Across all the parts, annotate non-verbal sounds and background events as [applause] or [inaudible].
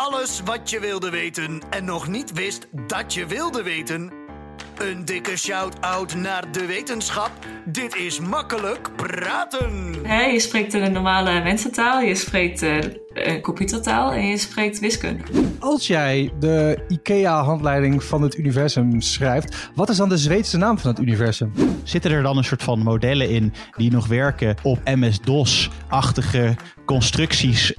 Alles wat je wilde weten en nog niet wist dat je wilde weten. Een dikke shout-out naar de wetenschap. Dit is makkelijk praten. Hè, je spreekt een normale mensentaal, je spreekt eh, een computertaal en je spreekt wiskunde. Als jij de IKEA-handleiding van het universum schrijft, wat is dan de Zweedse naam van het universum? Zitten er dan een soort van modellen in die nog werken op MS-DOS-achtige constructies?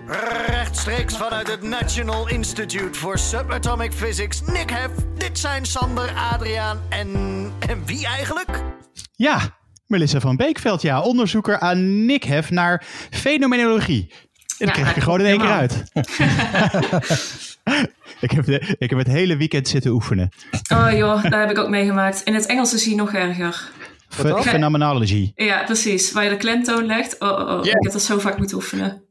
Rechtstreeks vanuit het National Institute for Subatomic Physics. Nick Hef, dit zijn Sander, Adriaan en... En wie eigenlijk? Ja, Melissa van Beekveld, ja. Onderzoeker aan NICHEF naar fenomenologie. Dat Ja, krijg je gewoon in één keer uit. [laughs] ik, heb de, ik heb het hele weekend zitten oefenen. Oh joh, daar heb ik ook meegemaakt. In het Engels is hij nog erger. Ph- Phenomenology. Ja, precies. Waar je de klemtoon legt. Oh, oh, oh. Ik heb dat zo vaak moeten oefenen.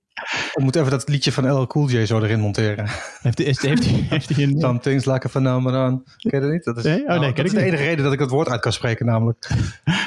Ik moet even dat liedje van LL Cool J zo erin monteren. Heeft, heeft, hij, [laughs] heeft hij een... Some things like a phenomenon. Ken je dat niet? Dat is, Nee? Oh, nee, nou, ken dat ik is de enige reden dat ik het woord uit kan spreken namelijk. [laughs]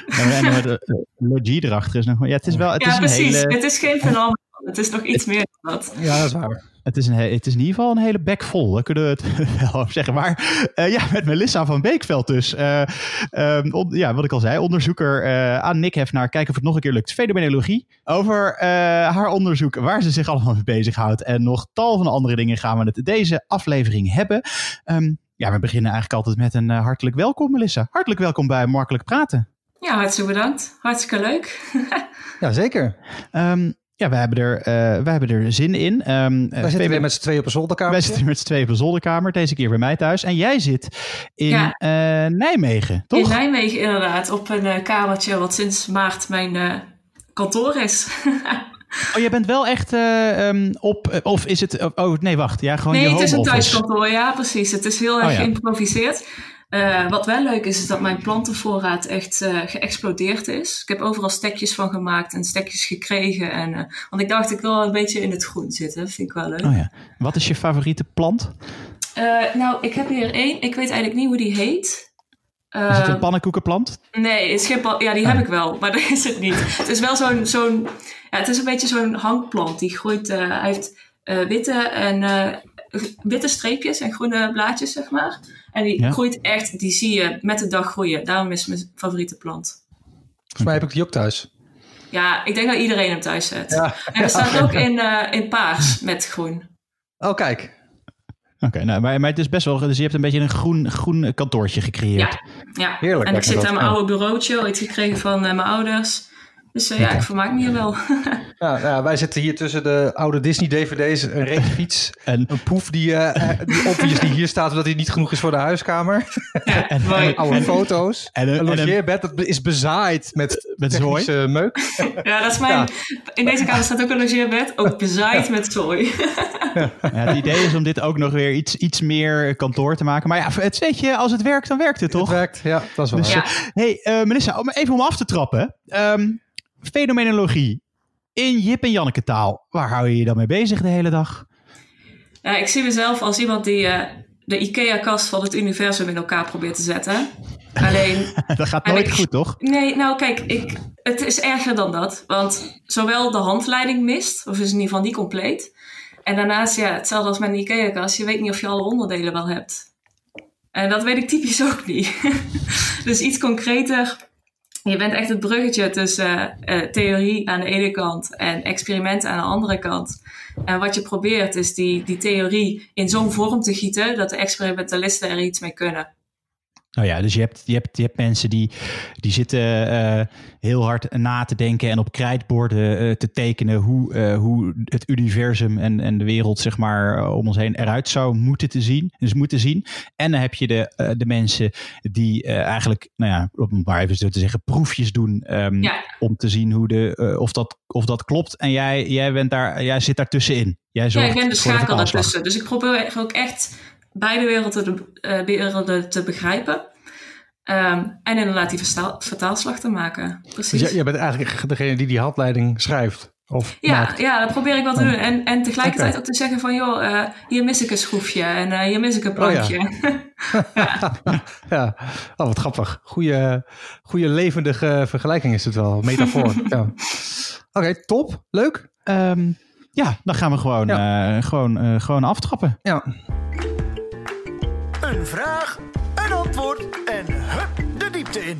En, en, en de de logie erachter is nog... Ja, het is wel... Het ja, is een precies. hele... Het is geen fenomenon. Het is nog iets meer dan dat. Ja, dat is waar. Het is, een, he- het is in ieder geval een hele bek vol. Dat kunnen we het [laughs] wel over zeggen. Maar eh, ja, met Melissa van Beekveld dus. Eh, ehm, on- ja, wat ik al zei, onderzoeker eh, aan NICHEF naar kijken of het nog een keer lukt. Fenomenologie. Over eh, haar onderzoek, waar ze zich allemaal mee bezighoudt. En nog tal van andere dingen gaan we het deze aflevering hebben. Ehm, ja, we beginnen eigenlijk altijd met een hartelijk welkom, Melissa. Hartelijk welkom bij Makkelijk Praten. Ja, hartstikke bedankt. Hartstikke leuk. [laughs] Ja, zeker. Ja, wij hebben, er, eh, wij hebben er zin in. Ehm, Wij zitten weer met z'n tweeën op een zolderkamer. Wij zitten met z'n tweeën op een zolderkamer, deze keer bij mij thuis. En jij zit in Ja. eh, Nijmegen, toch? In Nijmegen inderdaad. Op een eh, kamertje wat sinds maart mijn eh, kantoor is. [laughs] Oh, jij bent wel echt eh, ehm, op, of is het, oh nee, wacht. Ja, gewoon nee, je het is een thuiskantoor. Ja, precies. Het is heel erg Oh, ja. geïmproviseerd. Eh, wat wel leuk is, is dat mijn plantenvoorraad echt eh, geëxplodeerd is. Ik heb overal stekjes van gemaakt en stekjes gekregen. En, eh, want ik dacht, ik wil wel een beetje in het groen zitten. Vind ik wel leuk. Oh ja. Wat is je favoriete plant? Nou, ik heb hier één. Ik weet eigenlijk niet hoe die heet. Is het een pannenkoekenplant? Nee, het schip, ja, die heb ik wel, maar [laughs] dat is het niet. Het is wel zo'n, zo'n ja, het is een beetje zo'n hangplant. Die groeit, hij heeft witte en witte streepjes en groene blaadjes, zeg maar. En die Ja. groeit echt, die zie je met de dag groeien. Daarom is het mijn favoriete plant. Volgens mij heb ik die ook thuis. Ja, ik denk dat iedereen hem thuis zet. Ja. En er staat ook in, eh, in paars met groen. Oh, kijk. Oké, nou, maar, maar het is best wel, dus je hebt een beetje een groen, groen kantoortje gecreëerd. Ja, ja. Heerlijk, en ik zit aan mijn oude bureautje, ooit gekregen van eh, mijn ouders. Dus eh, ja, ik vermaak me hier wel. Ja, [laughs] ja, wij zitten hier tussen de oude Disney-dvd's, een racefiets, En, een poef die, eh, eh, die obviously hier staat omdat hij niet genoeg is voor de huiskamer. ja, [laughs] en- mooi. Oude foto's. en een- een en logeerbed dat is bezaaid met, Met zooi. meuk. [laughs] Ja, dat is mijn. In deze kamer staat ook een logeerbed, ook bezaaid met zooi. ja, het idee is om dit ook nog weer iets, iets meer kantoor te maken. Maar ja, het weet je, als het werkt, dan werkt het toch? Het werkt, ja, dat is wel Dus. Ja. Hey, eh, Melissa, om even om af te trappen. Ehm, fenomenologie in Jip en Janneke taal. Waar hou je je dan mee bezig de hele dag? Ik zie mezelf als iemand die eh, de IKEA-kast van het universum in elkaar probeert te zetten. Alleen, [laughs] Dat gaat nooit ik- goed, toch? nee, nou kijk, ik, het is erger dan dat. Want zowel de handleiding mist, of is in ieder geval niet compleet. En daarnaast, ja, hetzelfde als met een IKEA-kast. Je weet niet of je alle onderdelen wel hebt. En dat weet ik typisch [laughs] ook niet. dus iets concreter. Je bent echt het bruggetje tussen eh, theorie aan de ene kant en experimenten aan de andere kant. En wat je probeert is die, die theorie in zo'n vorm te gieten dat de experimentalisten er iets mee kunnen. Nou ja, dus je hebt, je hebt, je hebt mensen die, die zitten eh, heel hard na te denken en op krijtborden eh, te tekenen hoe, eh, hoe het universum en, en de wereld zeg maar om ons heen eruit zou moeten te zien. Dus moeten zien. En dan heb je de, de mensen die eigenlijk, nou ja, om maar even zo te zeggen, proefjes doen ehm, Ja. om te zien hoe de, of, dat, of dat klopt. En jij, jij, bent daar, jij zit daartussenin. Jij Ja, ik ben de schakel daartussen. Dus ik probeer ook echt beide werelden, eh, werelden te begrijpen. Ehm, en inderdaad die verstaal- vertaalslag te maken. Precies. Dus jij, jij bent eigenlijk degene die die handleiding schrijft. Of ja, maakt. ja, dat probeer ik wel te doen. En, en tegelijkertijd ook te zeggen van... joh, eh, hier mis ik een schroefje en eh, hier mis ik een Oh ja. plankje. [laughs] [laughs] ja, oh, wat grappig. Goeie, goeie levendige vergelijking is het wel. Metafoor. [laughs] ja. Oké, top. Leuk. Ehm, Ja, dan gaan we gewoon, eh, gewoon, eh, gewoon aftrappen. Ja. Een vraag, een antwoord en hup de diepte in.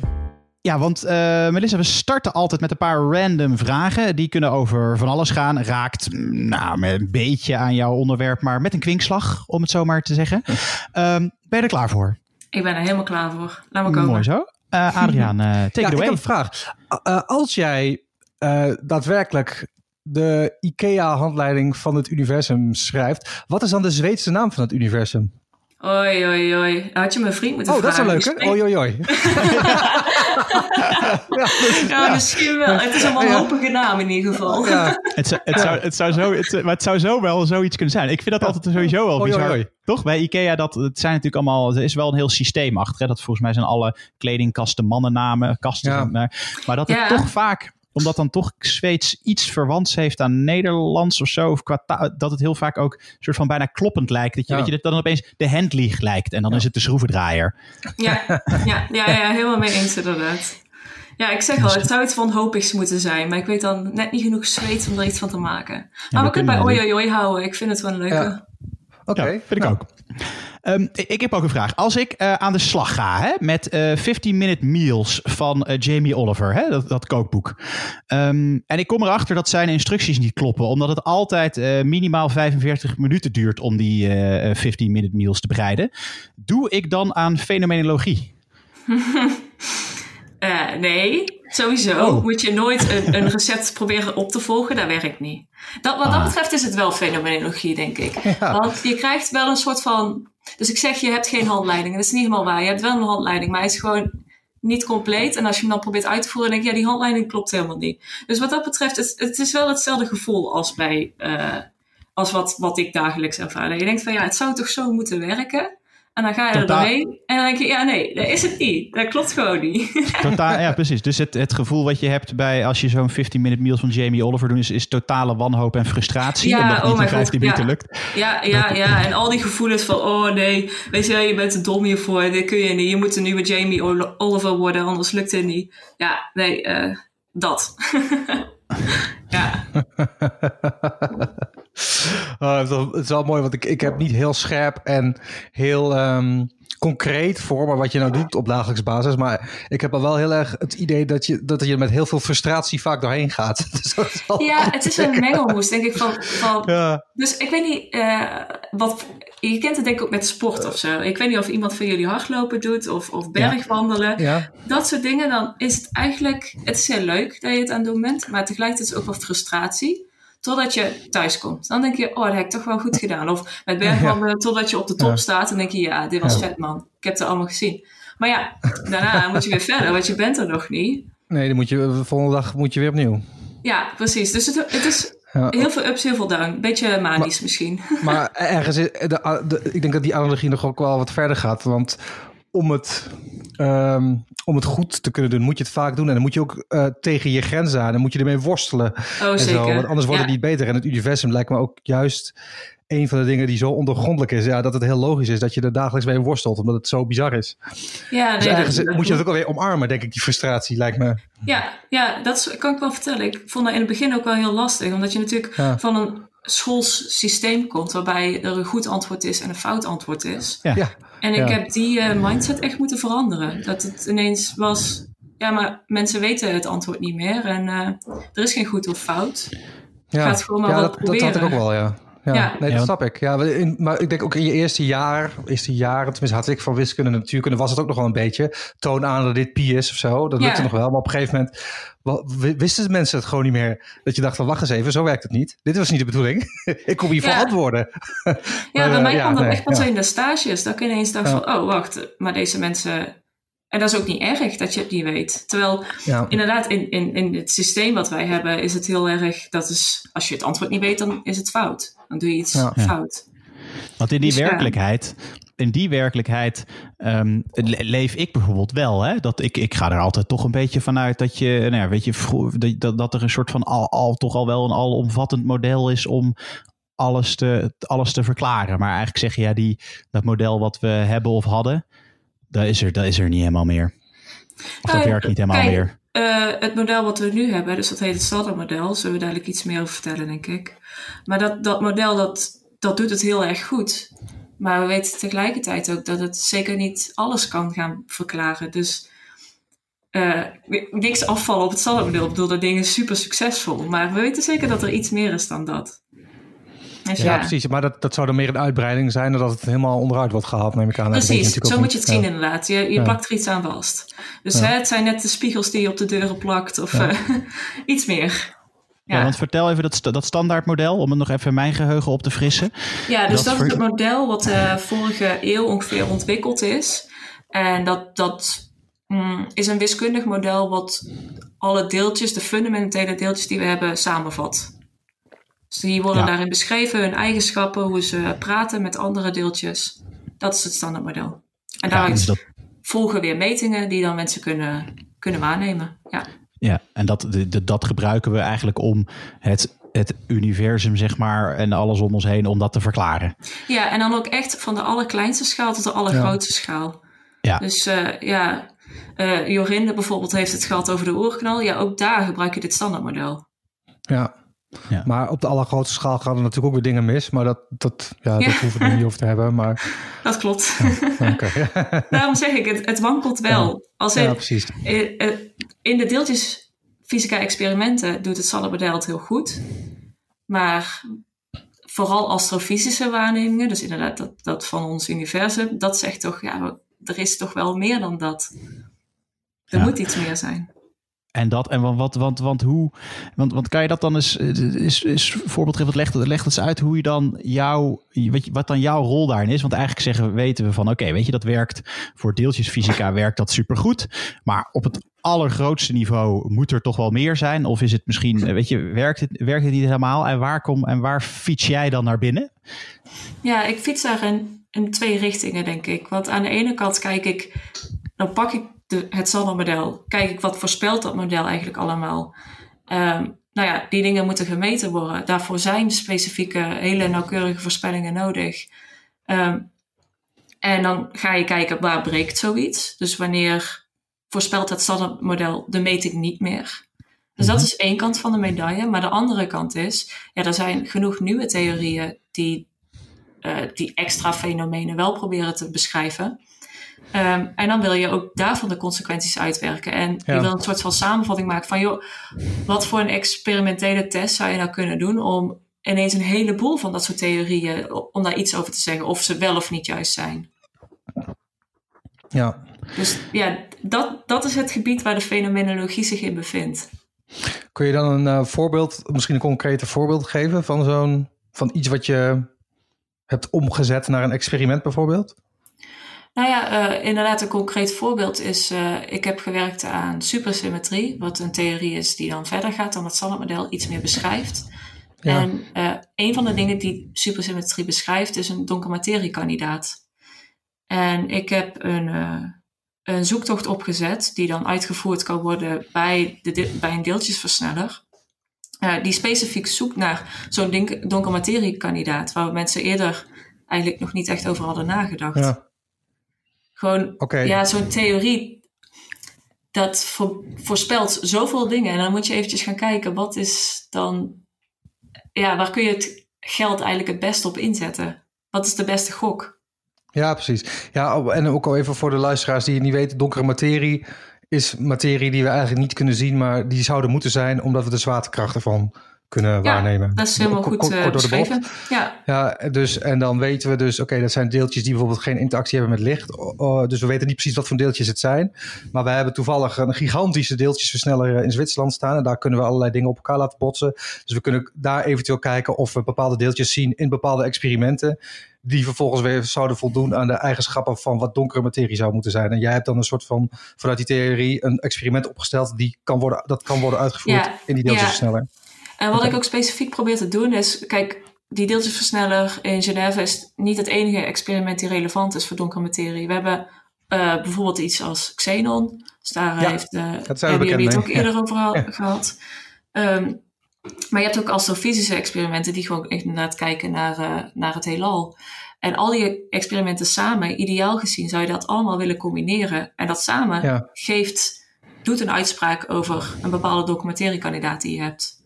Ja, want eh, Melissa, we starten altijd met een paar random vragen. Die kunnen over van alles gaan. Raakt mm, nou, met een beetje aan jouw onderwerp, maar met een kwinkslag, om het zo maar te zeggen. [laughs] Ehm, ben je er klaar voor? Ik ben er helemaal klaar voor. Laat me komen. Mooi zo. Eh, Adriaan, eh, [laughs] take ja, it ik away. heb een vraag. Uh, als jij uh, daadwerkelijk de IKEA-handleiding van het universum schrijft, wat is dan de Zweedse naam van het universum? Oei, oei, oei. Had je mijn vriend moeten oh, vragen. Oh, dat is wel leuk, hè? Oei, oei, oei. ja, [laughs] ja, misschien wel. Het is een wanhopige naam in ieder geval. Ja. Het, zou, het, zou, het, zou zo, het, maar het zou zo wel zoiets kunnen zijn. Ik vind dat altijd sowieso wel Oei, bizar. oei, oei. Toch? Bij IKEA, dat, het zijn natuurlijk allemaal, er is wel een heel systeem achter. Hè? Dat volgens mij zijn alle kledingkasten mannennamen, kasten. Ja. Maar, maar dat het toch vaak, omdat dan toch Zweeds iets verwants heeft aan Nederlands of zo. Of qua taal, dat het heel vaak ook een soort van bijna kloppend lijkt. Dat je, Ja. weet je, dat dan opeens de handlieg lijkt. En dan is het de schroevendraaier. Ja, ja, ja, ja, helemaal mee eens inderdaad. Ja, ik zeg al, het zou iets wanhopigs moeten zijn, maar ik weet dan net niet genoeg Zweeds om er iets van te maken. Maar we we kunnen bij oi houden, ik vind het wel een leuke. Ja. Oké. Ja, vind ik nou, ook. Ehm, ik, heb ook een vraag. Als ik eh, aan de slag ga hè, met eh 15 Minute Meals van eh, Jamie Oliver, hè, dat, dat kookboek. Ehm, en ik kom erachter dat zijn instructies niet kloppen, omdat het altijd eh, minimaal 45 minuten duurt om die eh, eh, 15 Minute Meals te bereiden. Doe ik dan aan fenomenologie? [laughs] Eh, nee, sowieso Oh. moet je nooit een, een recept proberen op te volgen, dat werkt niet. Dat, wat dat Ah. betreft is het wel fenomenologie, denk ik. [laughs] Ja. Want je krijgt wel een soort van... Dus ik zeg, je hebt geen handleiding. Dat is niet helemaal waar. Je hebt wel een handleiding, maar hij is gewoon niet compleet. En als je hem dan probeert uit te voeren, denk je, ja, die handleiding klopt helemaal niet. Dus wat dat betreft, het, het is wel hetzelfde gevoel als bij... eh, als wat, wat ik dagelijks ervaar. Dat je denkt van, ja, het zou toch zo moeten werken? En dan ga je er Totaal. doorheen. En dan denk je, ja, nee, dat is het niet. Dat klopt gewoon niet. [laughs] Totaal, ja, precies. Dus het, het gevoel wat je hebt bij als je zo'n 15 Minute Meals van Jamie Oliver doet, is, is totale wanhoop en frustratie. Ja, omdat het oh niet in mijn god, 15 minuten ja. lukt. Ja, ja, ja. En al die gevoelens van, oh nee, weet je wel, je bent te dom hiervoor, dit kun je niet. Je moet een nieuwe Jamie Ol- Oliver worden, anders lukt het niet. Ja, nee, eh, dat. [laughs] ja, [laughs] het, is wel, het is wel mooi, want ik, ik heb niet heel scherp en heel ehm, concreet voor me wat je nou doet op dagelijks basis. Maar ik heb al wel heel erg het idee dat je, dat je met heel veel frustratie vaak doorheen gaat. [laughs] Dus ja het is een [laughs] mengelmoes, denk ik. Van, van, Ja, Dus ik weet niet, eh, wat, je kent het denk ik ook met sport of zo. Ik weet niet of iemand van jullie hardlopen doet of, of bergwandelen. ja. dat soort dingen, dan is het eigenlijk... Het is heel leuk dat je het aan het doen bent, maar tegelijkertijd is het ook wel frustratie. Totdat je thuis komt. Dan denk je, oh, dat heb ik toch wel goed gedaan. Of met [laughs] bergwandelen, totdat je op de top Ja. staat. Dan denk je, ja, dit was Ja. vet, man. Ik heb het allemaal gezien. Maar ja, daarna [laughs] moet je weer verder, want je bent er nog niet. Nee, dan moet je, de volgende dag moet je weer opnieuw. Ja, precies. Dus het, het is heel veel ups, heel veel down. Beetje manisch misschien. Maar [laughs] ergens, de, de, ik denk dat die analogie nog ook wel wat verder gaat. Want om het, ehm, om het goed te kunnen doen, moet je het vaak doen. En dan moet je ook eh, tegen je grenzen aan. Dan moet je ermee worstelen. Oh, en zeker. Zo, want anders wordt ja. het niet beter. En het universum lijkt me ook juist een van de dingen die zo ondergrondelijk is. Ja, dat het heel logisch is dat je er dagelijks mee worstelt. Omdat het zo bizar is. Ja, Dus nee, ergens dat- moet je dat ook alweer omarmen, denk ik, die frustratie lijkt me. Ja, ja, dat kan ik wel vertellen. Ik vond dat in het begin ook wel heel lastig. Omdat je natuurlijk Ja. van een schoolssysteem komt waarbij er een goed antwoord is en een fout antwoord is. Ja. Ja, En ik Ja. heb die eh, mindset echt moeten veranderen. Dat het ineens was, ja, maar mensen weten het antwoord niet meer. En eh, er is geen goed of fout. ja. Ga het gewoon maar ja, wat dat, dat had ik ook proberen. wel, ja. Ja, Ja. nee, Ja, dat snap ik. Ja, in- maar ik denk ook in je eerste jaar, eerste jaren, tenminste had ik van wiskunde en natuurkunde, was het ook nog wel een beetje. Toon aan dat dit pi is of zo. Dat Ja. lukte nog wel. Maar op een gegeven moment wisten mensen het gewoon niet meer. Dat je dacht van, wacht eens even, zo werkt het niet. Dit was niet de bedoeling. [laughs] ik kom hier voor [laughs] Ja. antwoorden. Ja, Maar, bij eh, mij ja, kwam dat nee, echt pas ja. in de stages. Dat ik ineens dacht Ja. van, oh wacht, maar deze mensen... En dat is ook niet erg dat je het niet weet. Terwijl Ja. inderdaad, in, in, in het systeem wat wij hebben, is het heel erg. Dat is, als je het antwoord niet weet, dan is het fout. Dan doe je iets Ja. fout. Want in die Dus werkelijkheid, in die werkelijkheid ehm, le- leef ik bijvoorbeeld wel. Hè? Dat ik, ik ga er altijd toch een beetje vanuit dat je, nou ja, weet je, dat, dat er een soort van al, al toch al wel een alomvattend model is om alles te, alles te verklaren. Maar eigenlijk zeg je ja, die, dat model wat we hebben of hadden, dat is er, dat is er niet helemaal meer. Of dat Nou, werkt niet helemaal kijk, meer. eh, het model wat we nu hebben, dus dat heet het standaardmodel, zullen we dadelijk iets meer over vertellen, denk ik. Maar dat, dat model, dat, dat doet het heel erg goed. Maar we weten tegelijkertijd ook dat het zeker niet alles kan gaan verklaren. Dus uh, niks afvallen op het standaardmodel. Ik bedoel, dat ding is super succesvol. Maar we weten zeker dat er iets meer is dan dat. Dus ja, ja, precies. Maar dat, dat zou dan meer een uitbreiding zijn dan dat het helemaal onderuit wordt gehaald, neem ik aan. Precies, zo moet je het zien inderdaad. Je, je plakt er iets aan vast. Dus hè, het zijn net de spiegels die je op de deuren plakt of uh, [laughs] iets meer. Ja. want vertel even dat, dat standaardmodel, om het nog even in mijn geheugen op te frissen. Ja, dus dat, is het model wat uh, vorige eeuw ongeveer ontwikkeld is. En dat, dat mm, is een wiskundig model wat alle deeltjes, de fundamentele deeltjes die we hebben, samenvat. Dus die worden daarin beschreven, hun eigenschappen, hoe ze praten met andere deeltjes. Dat is het standaardmodel. En daaruit ja, dat... volgen weer metingen die dan mensen kunnen, kunnen waarnemen. Ja. Ja, en dat, de, dat gebruiken we eigenlijk om het, het universum, zeg maar, en alles om ons heen, om dat te verklaren. Ja, en dan ook echt van de allerkleinste schaal tot de allergrootste schaal. Ja. Dus uh, ja, uh, Jorinde bijvoorbeeld heeft het gehad over de oerknal. Ja, ook daar gebruik je dit standaardmodel. Ja. Ja. Maar op de allergrootste schaal gaan er natuurlijk ook weer dingen mis. Maar dat, dat, ja, dat hoeven we niet over te hebben. Maar... Dat klopt. Ja, [laughs] [laughs] Daarom zeg ik, het, het wankelt wel. Als ja, precies. In de deeltjesfysica experimenten doet het Salabodel het heel goed. Maar vooral astrofysische waarnemingen, dus inderdaad dat, dat van ons universum, dat zegt toch, ja, er is toch wel meer dan dat. Er moet iets meer zijn. En dat, en wat, want, want hoe, want, want kan je dat dan eens, is, is voorbeeld geven, leg, leg eens uit hoe je dan jouw, wat, wat dan jouw rol daarin is. Want eigenlijk zeggen, weten we van, oké, weet je, dat werkt voor deeltjesfysica, werkt dat supergoed. Maar op het allergrootste niveau moet er toch wel meer zijn? Of is het misschien, weet je, werkt het, werkt het niet helemaal? En waar, kom, en waar fiets jij dan naar binnen? Ja, ik fiets daar in, in twee richtingen, denk ik. Want aan de ene kant kijk ik, dan pak ik de, het model Kijk ik wat voorspelt dat model eigenlijk allemaal. Um, nou ja, die dingen moeten gemeten worden. Daarvoor zijn specifieke, hele nauwkeurige voorspellingen nodig. Um, en dan ga je kijken waar breekt zoiets. Dus wanneer voorspelt het standaardmodel de meting niet meer. Dus dat mhm. is één kant van de medaille. Maar de andere kant is, ja, er zijn genoeg nieuwe theorieën die, uh, die extra fenomenen wel proberen te beschrijven. Um, en dan wil je ook daarvan de consequenties uitwerken. En je wil een soort van samenvatting maken van, joh, wat voor een experimentele test zou je nou kunnen doen om ineens een heleboel van dat soort theorieën, om daar iets over te zeggen, of ze wel of niet juist zijn. Ja. Dus ja, dat, dat is het gebied waar de fenomenologie zich in bevindt. Kun je dan een uh, voorbeeld, misschien een concrete voorbeeld geven van zo'n, van iets wat je hebt omgezet naar een experiment bijvoorbeeld? Nou ja, uh, inderdaad, een concreet voorbeeld is: uh, ik heb gewerkt aan supersymmetrie, wat een theorie is die dan verder gaat dan het Salad-model, iets meer beschrijft. Ja. En uh, een van de dingen die supersymmetrie beschrijft is een donkermateriekandidaat. En ik heb een, een zoektocht opgezet die dan uitgevoerd kan worden bij, de, bij een deeltjesversneller. die specifiek zoekt naar zo'n donkermateriekandidaat, waar mensen eerder eigenlijk nog niet echt over hadden nagedacht. Ja. Gewoon, ja, zo'n theorie, dat voorspelt zoveel dingen. En dan moet je eventjes gaan kijken, wat is dan, ja, waar kun je het geld eigenlijk het beste op inzetten? Wat is de beste gok? Ja, precies. Ja, en ook al even voor de luisteraars die het niet weten, donkere materie is materie die we eigenlijk niet kunnen zien, maar die zouden moeten zijn omdat we de zwaartekracht ervan kunnen waarnemen. Dat is helemaal goed uh, beschreven. Ja. ja, dus en dan weten we dus, oké, dat zijn deeltjes die bijvoorbeeld geen interactie hebben met licht. dus we weten niet precies wat voor deeltjes het zijn. Maar we hebben toevallig een gigantische deeltjesversneller in Zwitserland staan. En daar kunnen we allerlei dingen op elkaar laten botsen. Dus we kunnen daar eventueel kijken of we bepaalde deeltjes zien in bepaalde experimenten. Die vervolgens weer zouden voldoen aan de eigenschappen van wat donkere materie zou moeten zijn. En jij hebt dan een soort van, vanuit die theorie, een experiment opgesteld. Die kan worden, dat kan worden uitgevoerd in die deeltjesversneller. Ja. En wat ik ook specifiek probeer te doen is, kijk, die deeltjesversneller in Genève is niet het enige experiment die relevant is voor donkere materie. We hebben uh, bijvoorbeeld iets als Xenon. Dus daar heeft uh, hebben jullie het ook eerder over gehad. Um, maar je hebt ook astrofysische experimenten die gewoon inderdaad kijken naar, uh, naar het heelal. En al die experimenten samen, ideaal gezien, zou je dat allemaal willen combineren. En dat samen geeft doet een uitspraak over een bepaalde documentairekandidaat die je hebt.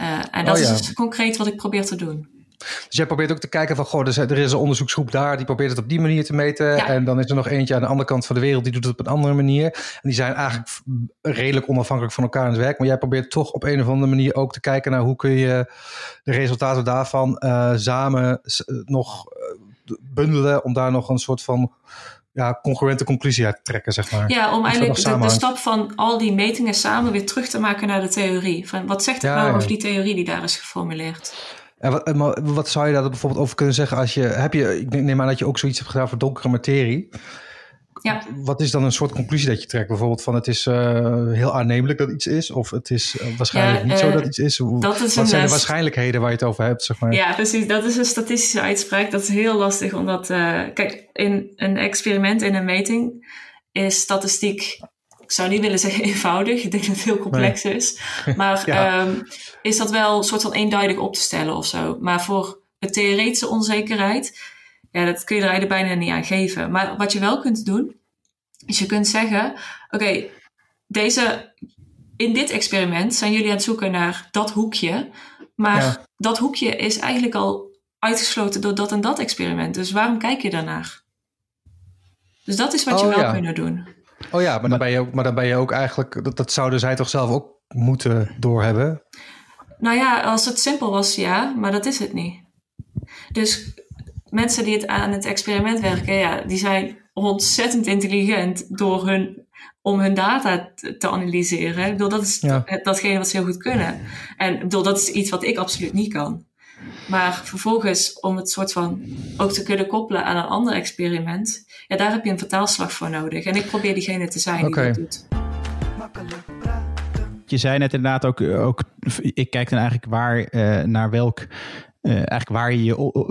Uh, en dat Oh, ja. is dus concreet wat ik probeer te doen. Dus jij probeert ook te kijken van, goh, er is, een onderzoeksgroep daar, die probeert het op die manier te meten. Ja. En dan is er nog eentje aan de andere kant van de wereld, die doet het op een andere manier. En die zijn eigenlijk redelijk onafhankelijk van elkaar in het werk. Maar jij probeert toch op een of andere manier ook te kijken naar hoe kun je de resultaten daarvan eh, samen eh, nog eh, bundelen. Om daar nog een soort van ja, congruente conclusie uit te trekken, zeg maar. Ja, om eigenlijk de, stap van al die metingen samen weer terug te maken naar de theorie. Van wat zegt het Ja, nou over die theorie die daar is geformuleerd? En wat, en maar wat zou je daar bijvoorbeeld over kunnen zeggen als je... Heb je ik neem aan dat je ook zoiets hebt gedaan voor donkere materie. Ja, Wat is dan een soort conclusie dat je trekt? Bijvoorbeeld van het is eh, heel aannemelijk dat iets is... of het is eh, waarschijnlijk Ja, niet zo eh, dat iets is. Hoe- dat is wat zijn de waarschijnlijkheden waar je het over hebt, zeg maar? Ja, precies. Dat is een statistische uitspraak. Dat is heel lastig, omdat, kijk, in een experiment, in een meting, is statistiek, ik zou niet willen zeggen [laughs] eenvoudig, ik denk dat het heel complex is, [laughs] maar Ja. ehm, is dat wel een soort van eenduidig op te stellen of zo. Maar voor een theoretische onzekerheid, ja, dat kun je er eigenlijk bijna niet aan geven. Maar wat je wel kunt doen, is je kunt zeggen, oké, deze, in dit experiment zijn jullie aan het zoeken naar dat hoekje, maar Ja. dat hoekje is eigenlijk al uitgesloten door dat en dat experiment. Dus waarom kijk je daarnaar? Dus dat is wat je Oh, wel ja. kunnen doen. Oh ja, maar dan, ben je ook, maar dan ben je ook eigenlijk... Dat, dat zouden zij toch zelf ook moeten doorhebben? Nou ja, als het simpel was, ja, maar dat is het niet. Dus mensen die het aan het experiment werken, ja, die zijn ontzettend intelligent door hun, om hun data te, analyseren. Ik bedoel, dat is Ja. het- datgene wat ze heel goed kunnen. En ik bedoel, dat is iets wat ik absoluut niet kan. Maar vervolgens, om het soort van ook te kunnen koppelen aan een ander experiment, ja, daar heb je een vertaalslag voor nodig. En ik probeer diegene te zijn die dat doet. Je zei net inderdaad ook, ook ik kijk dan eigenlijk waar, eh, naar welk, eh, eigenlijk waar je,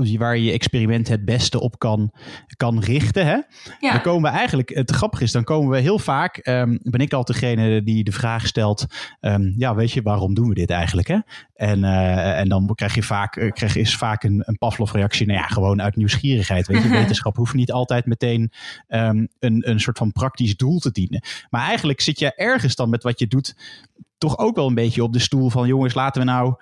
je, waar je je experiment het beste op kan, kan richten. Hè? Ja. Dan komen we eigenlijk, het grappige is, dan komen we heel vaak, ehm, ben ik al degene die de vraag stelt, ehm, ja, weet je, waarom doen we dit eigenlijk? Hè? En, eh, en dan krijg je vaak, eh, krijg is vaak een, een Pavlov-reactie, nou ja, gewoon uit nieuwsgierigheid. Weet je, [laughs] wetenschap hoeft niet altijd meteen ehm, een, een soort van praktisch doel te dienen. Maar eigenlijk zit je ergens dan met wat je doet, toch ook wel een beetje op de stoel van, jongens, laten we nou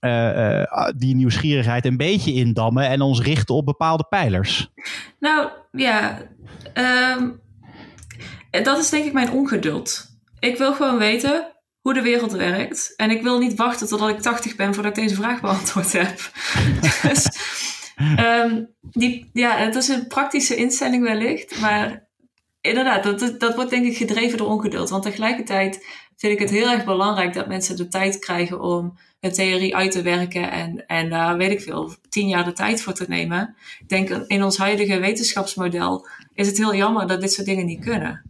eh, eh, die nieuwsgierigheid een beetje indammen en ons richten op bepaalde pijlers. Nou ja, ehm, dat is denk ik mijn ongeduld. Ik wil gewoon weten hoe de wereld werkt. En ik wil niet wachten totdat ik 80 ben voordat ik deze vraag beantwoord heb. [laughs] dus ehm, die, ja, het is een praktische instelling wellicht. Maar inderdaad, dat, dat wordt denk ik gedreven door ongeduld. Want tegelijkertijd vind ik het heel erg belangrijk dat mensen de tijd krijgen om een theorie uit te werken. En, en daar weet ik veel, tien jaar de tijd voor te nemen. Ik denk in ons huidige wetenschapsmodel is het heel jammer dat dit soort dingen niet kunnen.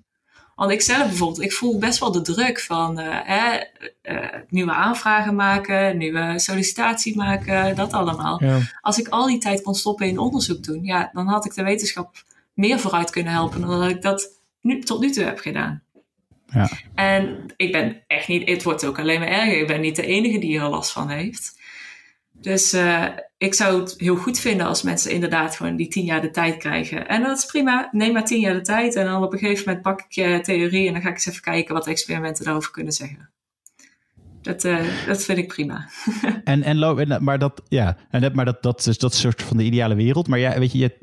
Want ik zelf bijvoorbeeld, ik voel best wel de druk van eh, hè, eh, nieuwe aanvragen maken, nieuwe sollicitatie maken, dat allemaal. Ja. Als ik al die tijd kon stoppen in onderzoek doen, ja, dan had ik de wetenschap meer vooruit kunnen helpen dan dat ik dat nu, tot nu toe heb gedaan. Ja. En ik ben echt niet, het wordt ook alleen maar erger. Ik ben niet de enige die er last van heeft. Dus eh, ik zou het heel goed vinden als mensen inderdaad gewoon die tien jaar de tijd krijgen. En dat is prima. Neem maar tien jaar de tijd. En dan op een gegeven moment pak ik je theorie en dan ga ik eens even kijken wat de experimenten daarover kunnen zeggen. Dat, eh, dat vind ik prima. [laughs] En, en, maar dat, ja, en dat, maar dat, dat, is, dat soort van de ideale wereld. Maar ja, weet je, je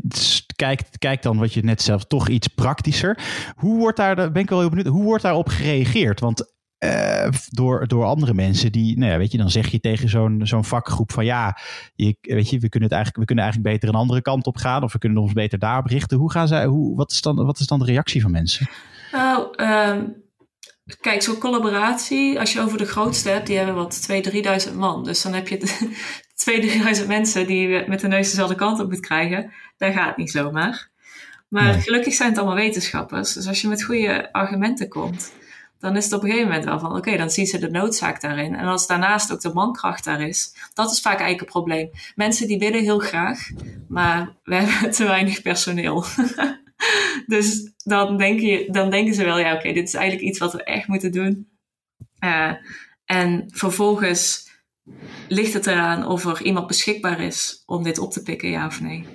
kijkt, kijkt dan wat je net zelf toch iets praktischer. Hoe wordt daar, ben ik wel heel benieuwd, hoe wordt daarop gereageerd? Want eh, door, door andere mensen die, nou ja, weet je, dan zeg je tegen zo'n zo'n vakgroep van ja, je, weet je, we kunnen het eigenlijk, we kunnen eigenlijk beter een andere kant op gaan of we kunnen ons beter daarop richten. Hoe gaan zij, hoe, wat, is dan, wat is dan de reactie van mensen? Nou, ehm, kijk, zo'n collaboratie, als je over de grootste hebt, die hebben wat 2.000, 3.000 man. Dus dan heb je 2.000, 3.000 [laughs] mensen die je met de neus dezelfde kant op moet krijgen. Dat gaat niet zomaar. Maar Nee. gelukkig zijn het allemaal wetenschappers. Dus als je met goede argumenten komt, dan is het op een gegeven moment wel van, oké, dan zien ze de noodzaak daarin. En als daarnaast ook de mankracht daar is, dat is vaak eigenlijk een probleem. Mensen die willen heel graag, maar we [laughs] hebben te weinig personeel. [laughs] [laughs] dus dan, denk je, dan denken ze wel, ja, oké, dit is eigenlijk iets wat we echt moeten doen. Eh, en vervolgens ligt het eraan of er iemand beschikbaar is om dit op te pikken, ja of nee.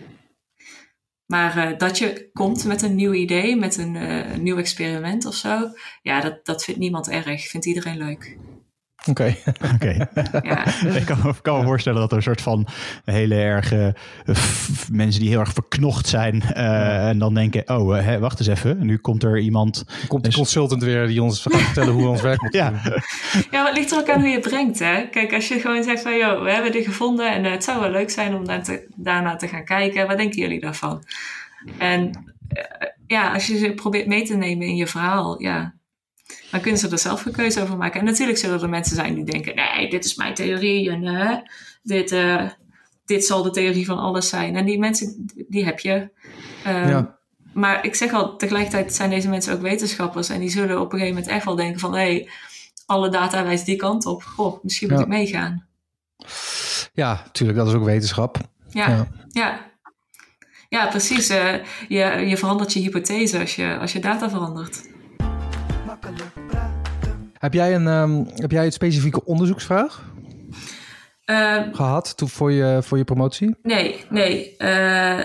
Maar eh, dat je komt met een nieuw idee, met een, eh, nieuw experiment of zo, ja, dat, dat vindt niemand erg. Vindt iedereen leuk. Oké. [laughs] Oké. Ja. [laughs] ik kan, me- kan me voorstellen dat er een soort van hele erg eh, mensen die heel erg verknocht zijn eh, en dan denken, oh, eh, hè, wacht eens even, nu komt er iemand. Komt de consultant weer die ons gaat vertellen hoe we ons werk moeten Ja, doen. ja, maar het ligt er ook aan hoe je het brengt, hè. Kijk, als je gewoon zegt van, joh, we hebben dit gevonden en eh, het zou wel leuk zijn om daar te- daarna te gaan kijken. Wat denken jullie daarvan? En eh, ja, als je ze probeert mee te nemen in je verhaal, ja, dan kunnen ze er zelf een keuze over maken. En natuurlijk zullen er mensen zijn die denken, nee, dit is mijn theorie en dit, eh, dit zal de theorie van alles zijn. En die mensen, die heb je. Ehm, Ja. Maar ik zeg al, tegelijkertijd zijn deze mensen ook wetenschappers en die zullen op een gegeven moment echt wel denken van, hé, hey, alle data wijst die kant op. Goh, misschien moet Ja. ik meegaan. Ja, natuurlijk, dat is ook wetenschap. Ja, Ja. ja. ja. precies. eh, je, je verandert je hypothese als je, als je data verandert. Heb jij een, ehm, heb jij een specifieke onderzoeksvraag Eh, gehad toen voor, je, voor je promotie? nee, nee. eh,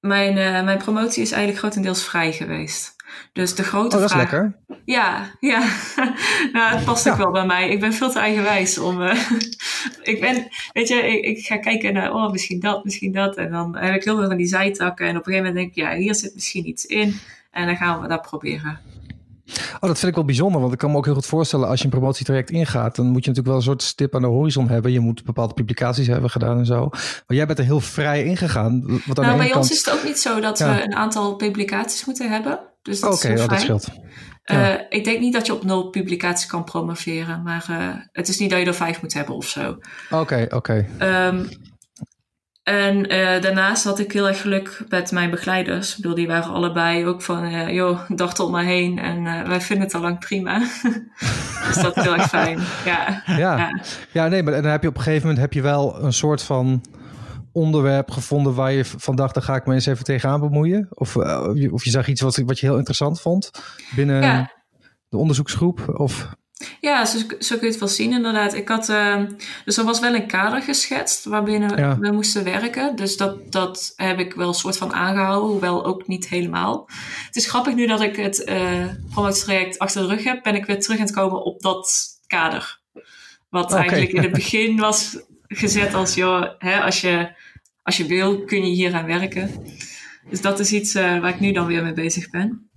mijn, eh, mijn promotie is eigenlijk grotendeels vrij geweest. Dus de grote Oh, dat is vraag... lekker. Ja, ja. [laughs] nou, het past ook wel bij mij. Ik ben veel te eigenwijs om. eh, [laughs] ik ben, weet je, ik, ik ga kijken naar, oh, misschien dat, misschien dat. En dan heb ik heel veel van die zijtakken. En op een gegeven moment denk ik, ja, hier zit misschien iets in. En dan gaan we dat proberen. Oh, dat vind ik wel bijzonder, want ik kan me ook heel goed voorstellen als je een promotietraject ingaat, dan moet je natuurlijk wel een soort stip aan de horizon hebben. Je moet bepaalde publicaties hebben gedaan en zo. Maar jij bent er heel vrij ingegaan. Wat Nou, bij kant... ons is het ook niet zo dat Ja. we een aantal publicaties moeten hebben. Dus dat is heel oh, dat scheelt. Eh, ik denk niet dat je op nul publicaties kan promoveren. Maar eh, het is niet dat je er vijf moet hebben of zo. Oké, oké. Ehm, en eh, daarnaast had ik heel erg geluk met mijn begeleiders. Ik bedoel, die waren allebei ook van, eh, joh, dag tot maar heen. En eh, wij vinden het al lang prima. [laughs] dus dat is heel erg fijn. Ja. Ja. Ja. ja, nee, maar dan heb je op een gegeven moment heb je wel een soort van onderwerp gevonden waar je van dacht, daar ga ik me eens even tegenaan bemoeien. Of, of je- of je zag iets wat, wat je heel interessant vond binnen Ja. de onderzoeksgroep. Of, Ja, zo, zo kun je het wel zien inderdaad. Ik had, ehm, dus er was wel een kader geschetst waarbinnen Ja. we moesten werken. Dus dat, dat heb ik wel een soort van aangehouden, hoewel ook niet helemaal. Het is grappig nu dat ik het eh promotietraject achter de rug heb, ben ik weer terug aan het komen op dat kader. Wat eigenlijk in het [laughs] begin was gezet als, joh, hè, als, je, als je wil, kun je hier aan werken. Dus dat is iets eh, waar ik nu dan weer mee bezig ben.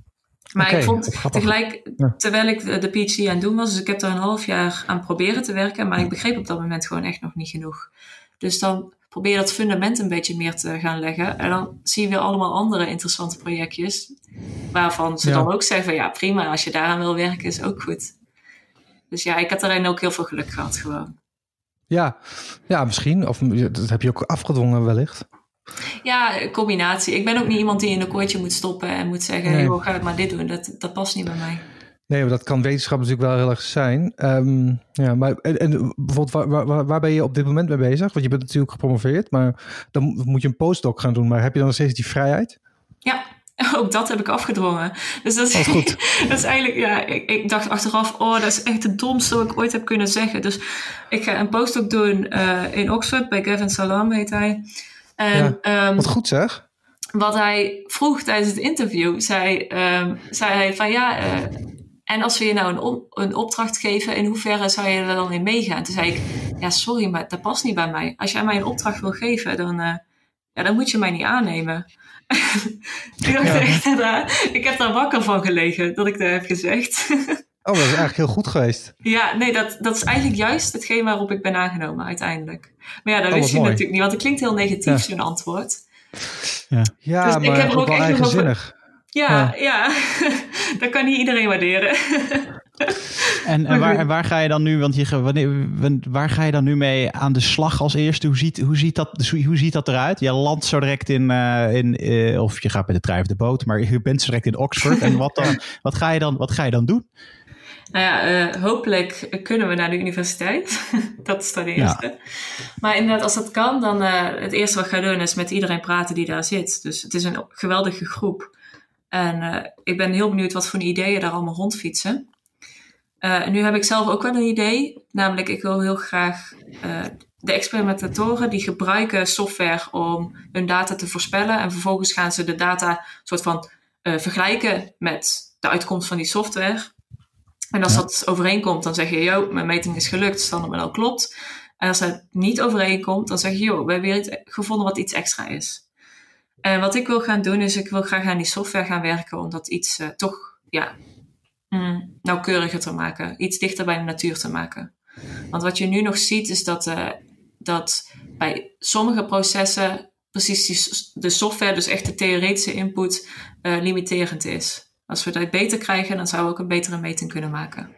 Maar ik vond tegelijk, terwijl ik de, PhD aan het doen was, dus ik heb er een half jaar aan proberen te werken, maar ik begreep op dat moment gewoon echt nog niet genoeg. Dus dan probeer je dat fundament een beetje meer te gaan leggen. En dan zie je weer allemaal andere interessante projectjes, waarvan ze Ja. dan ook zeggen van ja, prima, als je daaraan wil werken is ook goed. Dus ja, ik had daarin ook heel veel geluk gehad gewoon. ja, ja, misschien. Of dat heb je ook afgedwongen wellicht. Ja, een combinatie. Ik ben ook niet iemand die in een kooitje moet stoppen en moet zeggen, Nee. ga maar dit doen. Dat, dat past niet bij mij. Nee, maar dat kan wetenschap natuurlijk wel heel erg zijn. Ehm, ja, maar en, en bijvoorbeeld, waar, waar- waar, ben je op dit moment mee bezig? Want je bent natuurlijk gepromoveerd, maar dan moet je een postdoc gaan doen. Maar heb je dan nog steeds die vrijheid? Ja, [laughs] ook dat heb ik afgedwongen. Dus dat is, goed. [laughs] dat is eigenlijk, ja, ik, ik dacht achteraf, oh, dat is echt het domste wat ik ooit heb kunnen zeggen. Dus ik ga een postdoc doen eh, in Oxford, bij Gavin Salam heet hij. En Ja, ehm, Wat goed zeg. wat hij vroeg tijdens het interview, zei, ehm, zei hij van ja, eh, en als we je nou een, op- een opdracht geven, in hoeverre zou je er dan in meegaan? Toen zei ik, ja, sorry, maar dat past niet bij mij. Als jij mij een opdracht wil geven, dan, eh, ja, dan moet je mij niet aannemen. [laughs] ik, dacht echt, ik heb daar wakker van gelegen dat ik dat heb gezegd. [laughs] Oh, dat is eigenlijk heel goed geweest. ja, nee, dat, dat is eigenlijk juist hetgeen waarop ik ben aangenomen uiteindelijk. Maar ja, dat Oh, wist je mooi. natuurlijk niet, want het klinkt heel negatief, Ja. zo'n antwoord. Ja, Dus ik maar heb er ook ook wel echt nog over- eigenzinnig. Ja, ja. [laughs] dat kan niet iedereen waarderen. [laughs] En, en, waar, en waar ga je dan nu, want je, wanneer, wan- waar ga je dan nu mee aan de slag als eerste? Hoe ziet, hoe ziet, dat, dus hoe, ziet dat eruit? Je landt zo direct in, eh, in eh, of je gaat met de trein of de boot, maar je bent zo direct in Oxford. En wat, dan, [laughs] wat, ga, je dan, wat ga je dan doen? Nou ja, eh, hopelijk kunnen we naar de universiteit. [laughs] dat is dan de Ja. eerste. Maar inderdaad, als dat kan, dan uh, het eerste wat ik ga doen is met iedereen praten die daar zit. Dus het is een geweldige groep. En uh, ik ben heel benieuwd wat voor ideeën daar allemaal rondfietsen. Nu heb ik zelf ook wel een idee. Namelijk, ik wil heel graag de experimentatoren die gebruiken software om hun data te voorspellen. En vervolgens gaan ze de data soort van vergelijken met de uitkomst van die software. En als dat overeenkomt, dan zeg je, yo, mijn meting is gelukt, standaardmodel klopt. En als het niet overeenkomt, dan zeg je, joh, we hebben weer gevonden wat iets extra is. En wat ik wil gaan doen, is ik wil graag aan die software gaan werken om dat iets uh, toch, ja, mm, nauwkeuriger te maken. Iets dichter bij de natuur te maken. Want wat je nu nog ziet, is dat, uh, dat bij sommige processen precies die, de software, dus echt de theoretische input, uh, limiterend is. Als we dat beter krijgen, dan zouden we ook een betere meting kunnen maken.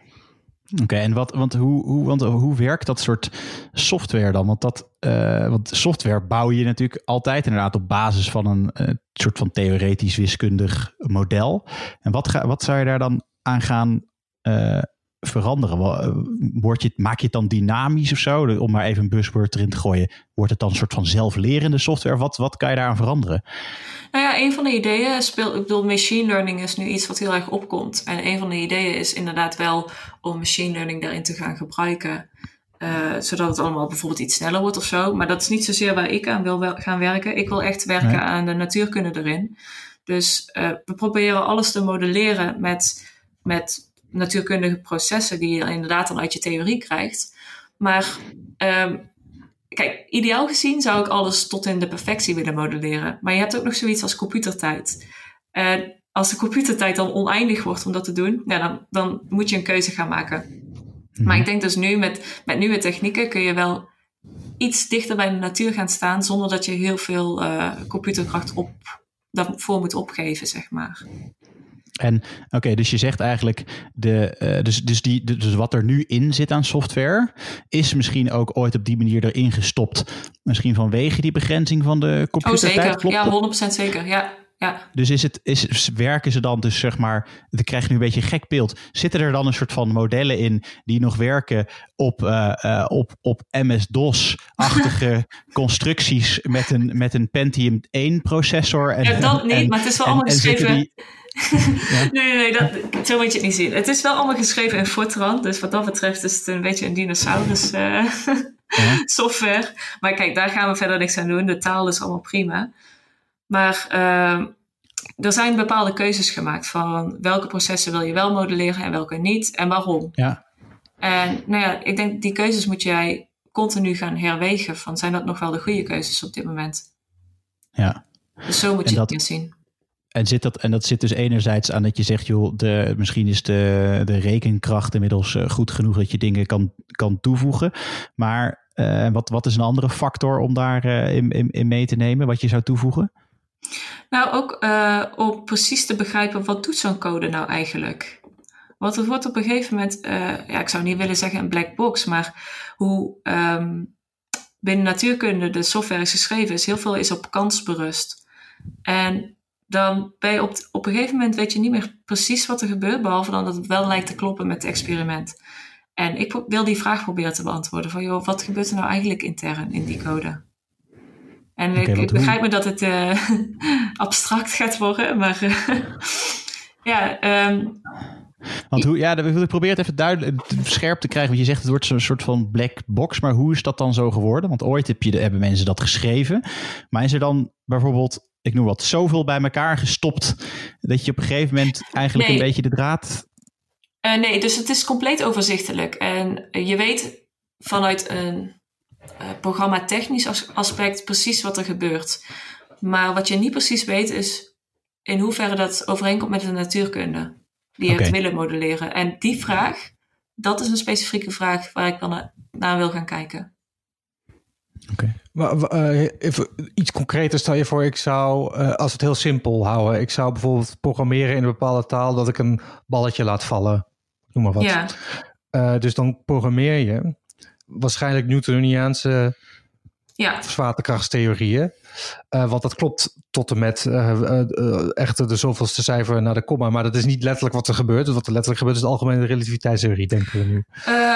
Oké, en wat, want hoe, hoe, want hoe werkt dat soort software dan? Want, dat, uh, want software bouw je natuurlijk altijd inderdaad op basis van een uh, soort van theoretisch wiskundig model. En wat, ga, wat zou je daar dan aan gaan uh, veranderen? Word je, maak je het dan dynamisch of zo? Om maar even een buzzword erin te gooien. Wordt het dan een soort van zelflerende software? Wat, wat kan je daaraan veranderen? Nou ja, een van de ideeën speelt, ik bedoel, machine learning is nu iets wat heel erg opkomt. En een van de ideeën is inderdaad wel om machine learning daarin te gaan gebruiken. Uh, zodat het allemaal bijvoorbeeld iets sneller wordt of zo. Maar dat is niet zozeer waar ik aan wil gaan werken. Ik wil echt werken nee. aan de natuurkunde erin. Dus uh, we proberen alles te modelleren met, met natuurkundige processen die je inderdaad dan uit je theorie krijgt. Maar um, kijk, ideaal gezien zou ik alles tot in de perfectie willen modelleren. Maar je hebt ook nog zoiets als computertijd. En als de computertijd dan oneindig wordt om dat te doen, ja, dan, dan moet je een keuze gaan maken. Mm-hmm. Maar ik denk dus nu met, met nieuwe technieken kun je wel iets dichter bij de natuur gaan staan zonder dat je heel veel uh, computerkracht op, daarvoor moet opgeven, zeg maar. En oké, okay, dus je zegt eigenlijk, de, uh, dus, dus, die, dus wat er nu in zit aan software, is misschien ook ooit op die manier erin gestopt. Misschien vanwege die begrenzing van de computertijd. Oh, zeker. Ja, 100% zeker. Ja. Ja. Dus is het, is, werken ze dan dus zeg maar, ik krijg nu een beetje een gek beeld. Zitten er dan een soort van modellen in die nog werken op, uh, uh, op, op MS-DOS-achtige [laughs] constructies met een, met een Pentium 1 processor? En, ja, dat niet, en, maar het is wel allemaal en geschreven. Ja. [laughs] Nee, nee, nee, dat, zo moet je het niet zien. Het is wel allemaal geschreven in Fortran, dus wat dat betreft is het een beetje een dinosaurus uh, ja. [laughs] software. Maar kijk, daar gaan we verder niks aan doen. De taal is allemaal prima. Maar uh, er zijn bepaalde keuzes gemaakt van welke processen wil je wel modelleren en welke niet en waarom. Ja. En nou ja, ik denk die keuzes moet jij continu gaan herwegen van zijn dat nog wel de goede keuzes op dit moment. Ja. Dus zo moet En je dat- het zien. En, zit dat, en dat zit dus enerzijds aan dat je zegt, joh, de, misschien is de, de rekenkracht inmiddels eh, goed genoeg dat je dingen kan, kan toevoegen. Maar eh, wat, wat is een andere factor om daar eh, in, in, mee te nemen, wat je zou toevoegen? Nou, ook om precies te begrijpen wat doet zo'n code nou eigenlijk. Want het wordt op een gegeven moment, ja, ik zou niet willen zeggen een black box, maar hoe um, binnen natuurkunde de software is geschreven, is heel veel is op kans berust. En dan ben je op, op een gegeven moment weet je niet meer precies wat er gebeurt, behalve dan dat het wel lijkt te kloppen met het experiment. En ik wil die vraag proberen te beantwoorden van, joh, wat gebeurt er nou eigenlijk intern in die code? En ik, begrijp me dat het uh, [laughs] abstract gaat worden, maar uh, [laughs] ja, um, Want hoe, ja, ik probeer het even duidelijk scherp te krijgen. Want je zegt het wordt zo'n soort van black box. Maar hoe is dat dan zo geworden? Want ooit heb je, de- hebben mensen dat geschreven. Maar is er dan bijvoorbeeld, ik noem wat, zoveel bij elkaar gestopt. dat je op een gegeven moment eigenlijk Nee. een beetje de draad. Uh, nee, dus het is compleet overzichtelijk. En je weet vanuit een uh, programma technisch as- aspect precies wat er gebeurt. Maar wat je niet precies weet is in hoeverre dat overeenkomt met de natuurkunde. Die je Oké. hebt willen modelleren. En die vraag, dat is een specifieke vraag waar ik dan na- naar wil gaan kijken. Eh, even iets concreter stel je voor, ik zou, eh, als we het heel simpel houden, ik zou bijvoorbeeld programmeren in een bepaalde taal dat ik een balletje laat vallen. Noem maar wat. Ja, Eh, dus dan programmeer je waarschijnlijk Newtoniaanse ja, zwaartekrachtstheorieën. Uh, want dat klopt tot en met uh, echt de zoveelste cijfer naar de komma. Maar dat is niet letterlijk wat er gebeurt. Wat er letterlijk gebeurt is de algemene relativiteitstheorie, denken we nu.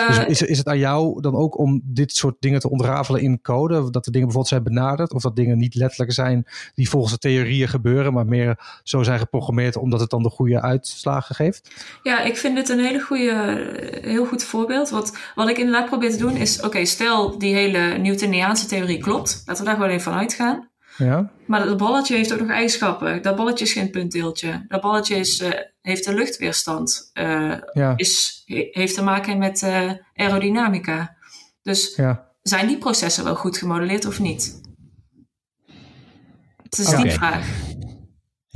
dus is, is het aan jou dan ook om dit soort dingen te ontrafelen in code? Dat de dingen bijvoorbeeld zijn benaderd? Of dat dingen niet letterlijk zijn die volgens de theorieën gebeuren, maar meer zo zijn geprogrammeerd omdat het dan de goede uitslagen geeft? Ja, ik vind dit een hele goede, heel goed voorbeeld. Wat, wat ik inderdaad probeer te doen is, oké, stel die hele Newtoniaanse theorie klopt. Laten we daar gewoon even van uitgaan. Ja. Maar dat balletje heeft ook nog eigenschappen. Dat balletje is geen puntdeeltje. Dat balletje is, uh, heeft een luchtweerstand. Uh, ja. is, heeft te maken met uh, aerodynamica. Dus ja. zijn die processen wel goed gemodelleerd of niet? Het is okay. die vraag.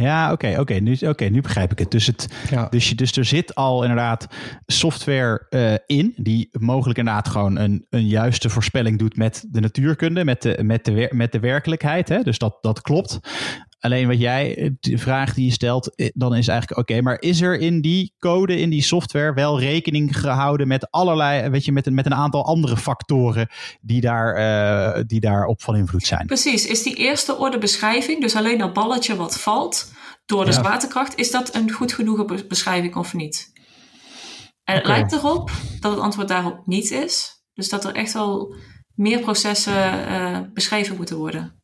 Ja, oké, oké, nu, oké, nu begrijp ik het. Dus, het ja. dus, je, dus er zit al inderdaad software uh, in, die mogelijk inderdaad gewoon een, een juiste voorspelling doet met de natuurkunde, met de, met de, met de werkelijkheid. Hè? Dus dat, dat klopt. Alleen wat jij, de vraag die je stelt, dan is eigenlijk oké, maar is er in die code, in die software wel rekening gehouden met allerlei, weet je, met een, met een aantal andere factoren die daar, uh, die daarop van invloed zijn? Precies, is die eerste orde beschrijving, dus alleen dat balletje wat valt door de Ja. zwaartekracht, is dat een goed genoeg beschrijving of niet? En het lijkt erop dat het antwoord daarop niet is. Dus dat er echt wel meer processen eh, beschreven moeten worden.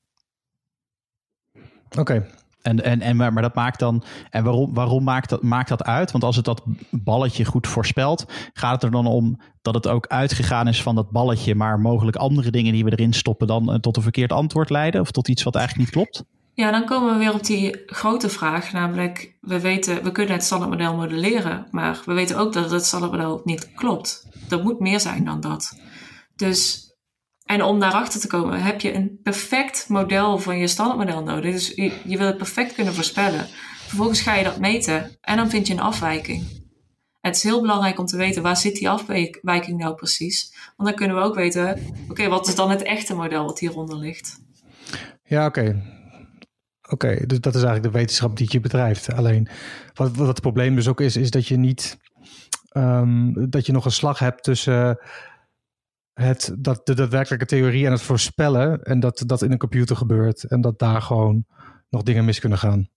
Oké. En, en, en, maar maar dat maakt dan. En waarom, waarom maakt, dat, maakt dat uit? Want als het dat balletje goed voorspelt, gaat het er dan om dat het ook uitgegaan is van dat balletje, maar mogelijk andere dingen die we erin stoppen dan eh, tot een verkeerd antwoord leiden? Of tot iets wat eigenlijk niet klopt? Ja, dan komen we weer op die grote vraag, namelijk we weten, we kunnen het standaardmodel modelleren, maar we weten ook dat het standaardmodel niet klopt. Er moet meer zijn dan dat. Dus, en om daarachter te komen, heb je een perfect model van je standaardmodel nodig. Dus je, je wil het perfect kunnen voorspellen. Vervolgens ga je dat meten en dan vind je een afwijking. Het is heel belangrijk om te weten waar zit die afwijking nou precies. Want dan kunnen we ook weten, oké, wat is dan het echte model wat hieronder ligt. Ja, oké. Oké, dus dat is eigenlijk de wetenschap die je bedrijft. Alleen, wat, wat het probleem dus ook is, is dat je niet... ehm, dat je nog een slag hebt tussen het, dat, de daadwerkelijke theorie en het voorspellen... en dat dat in een computer gebeurt en dat daar gewoon nog dingen mis kunnen gaan.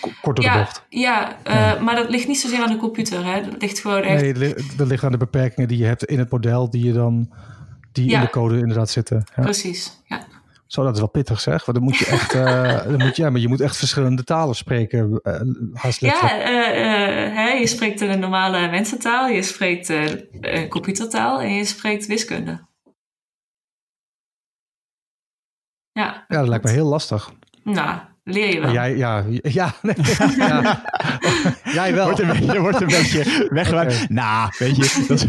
Kort door de Ja, bocht. ja, uh, maar dat ligt niet zozeer aan de computer. Hè? Dat ligt gewoon echt... Nee, dat ligt aan de beperkingen die je hebt in het model... die je dan... die Ja. in de code inderdaad zitten. Ja. Precies, ja. Zo, dat is wel pittig zeg. Want dan moet je echt, uh, [laughs] dan moet je, ja, maar je moet echt verschillende talen spreken. Uh, haast letterlijk. Ja, uh, hè, je spreekt een normale mensentaal, je spreekt computertaal en je spreekt wiskunde. Ja, ja, dat lijkt me heel lastig. Nou, leer je wel. Jij, ja, [laughs] ja, nee, ja. [laughs] jij wel. Wordt een beetje, wordt een beetje [laughs] weggewaard. Oké. Nou, weet je, dat,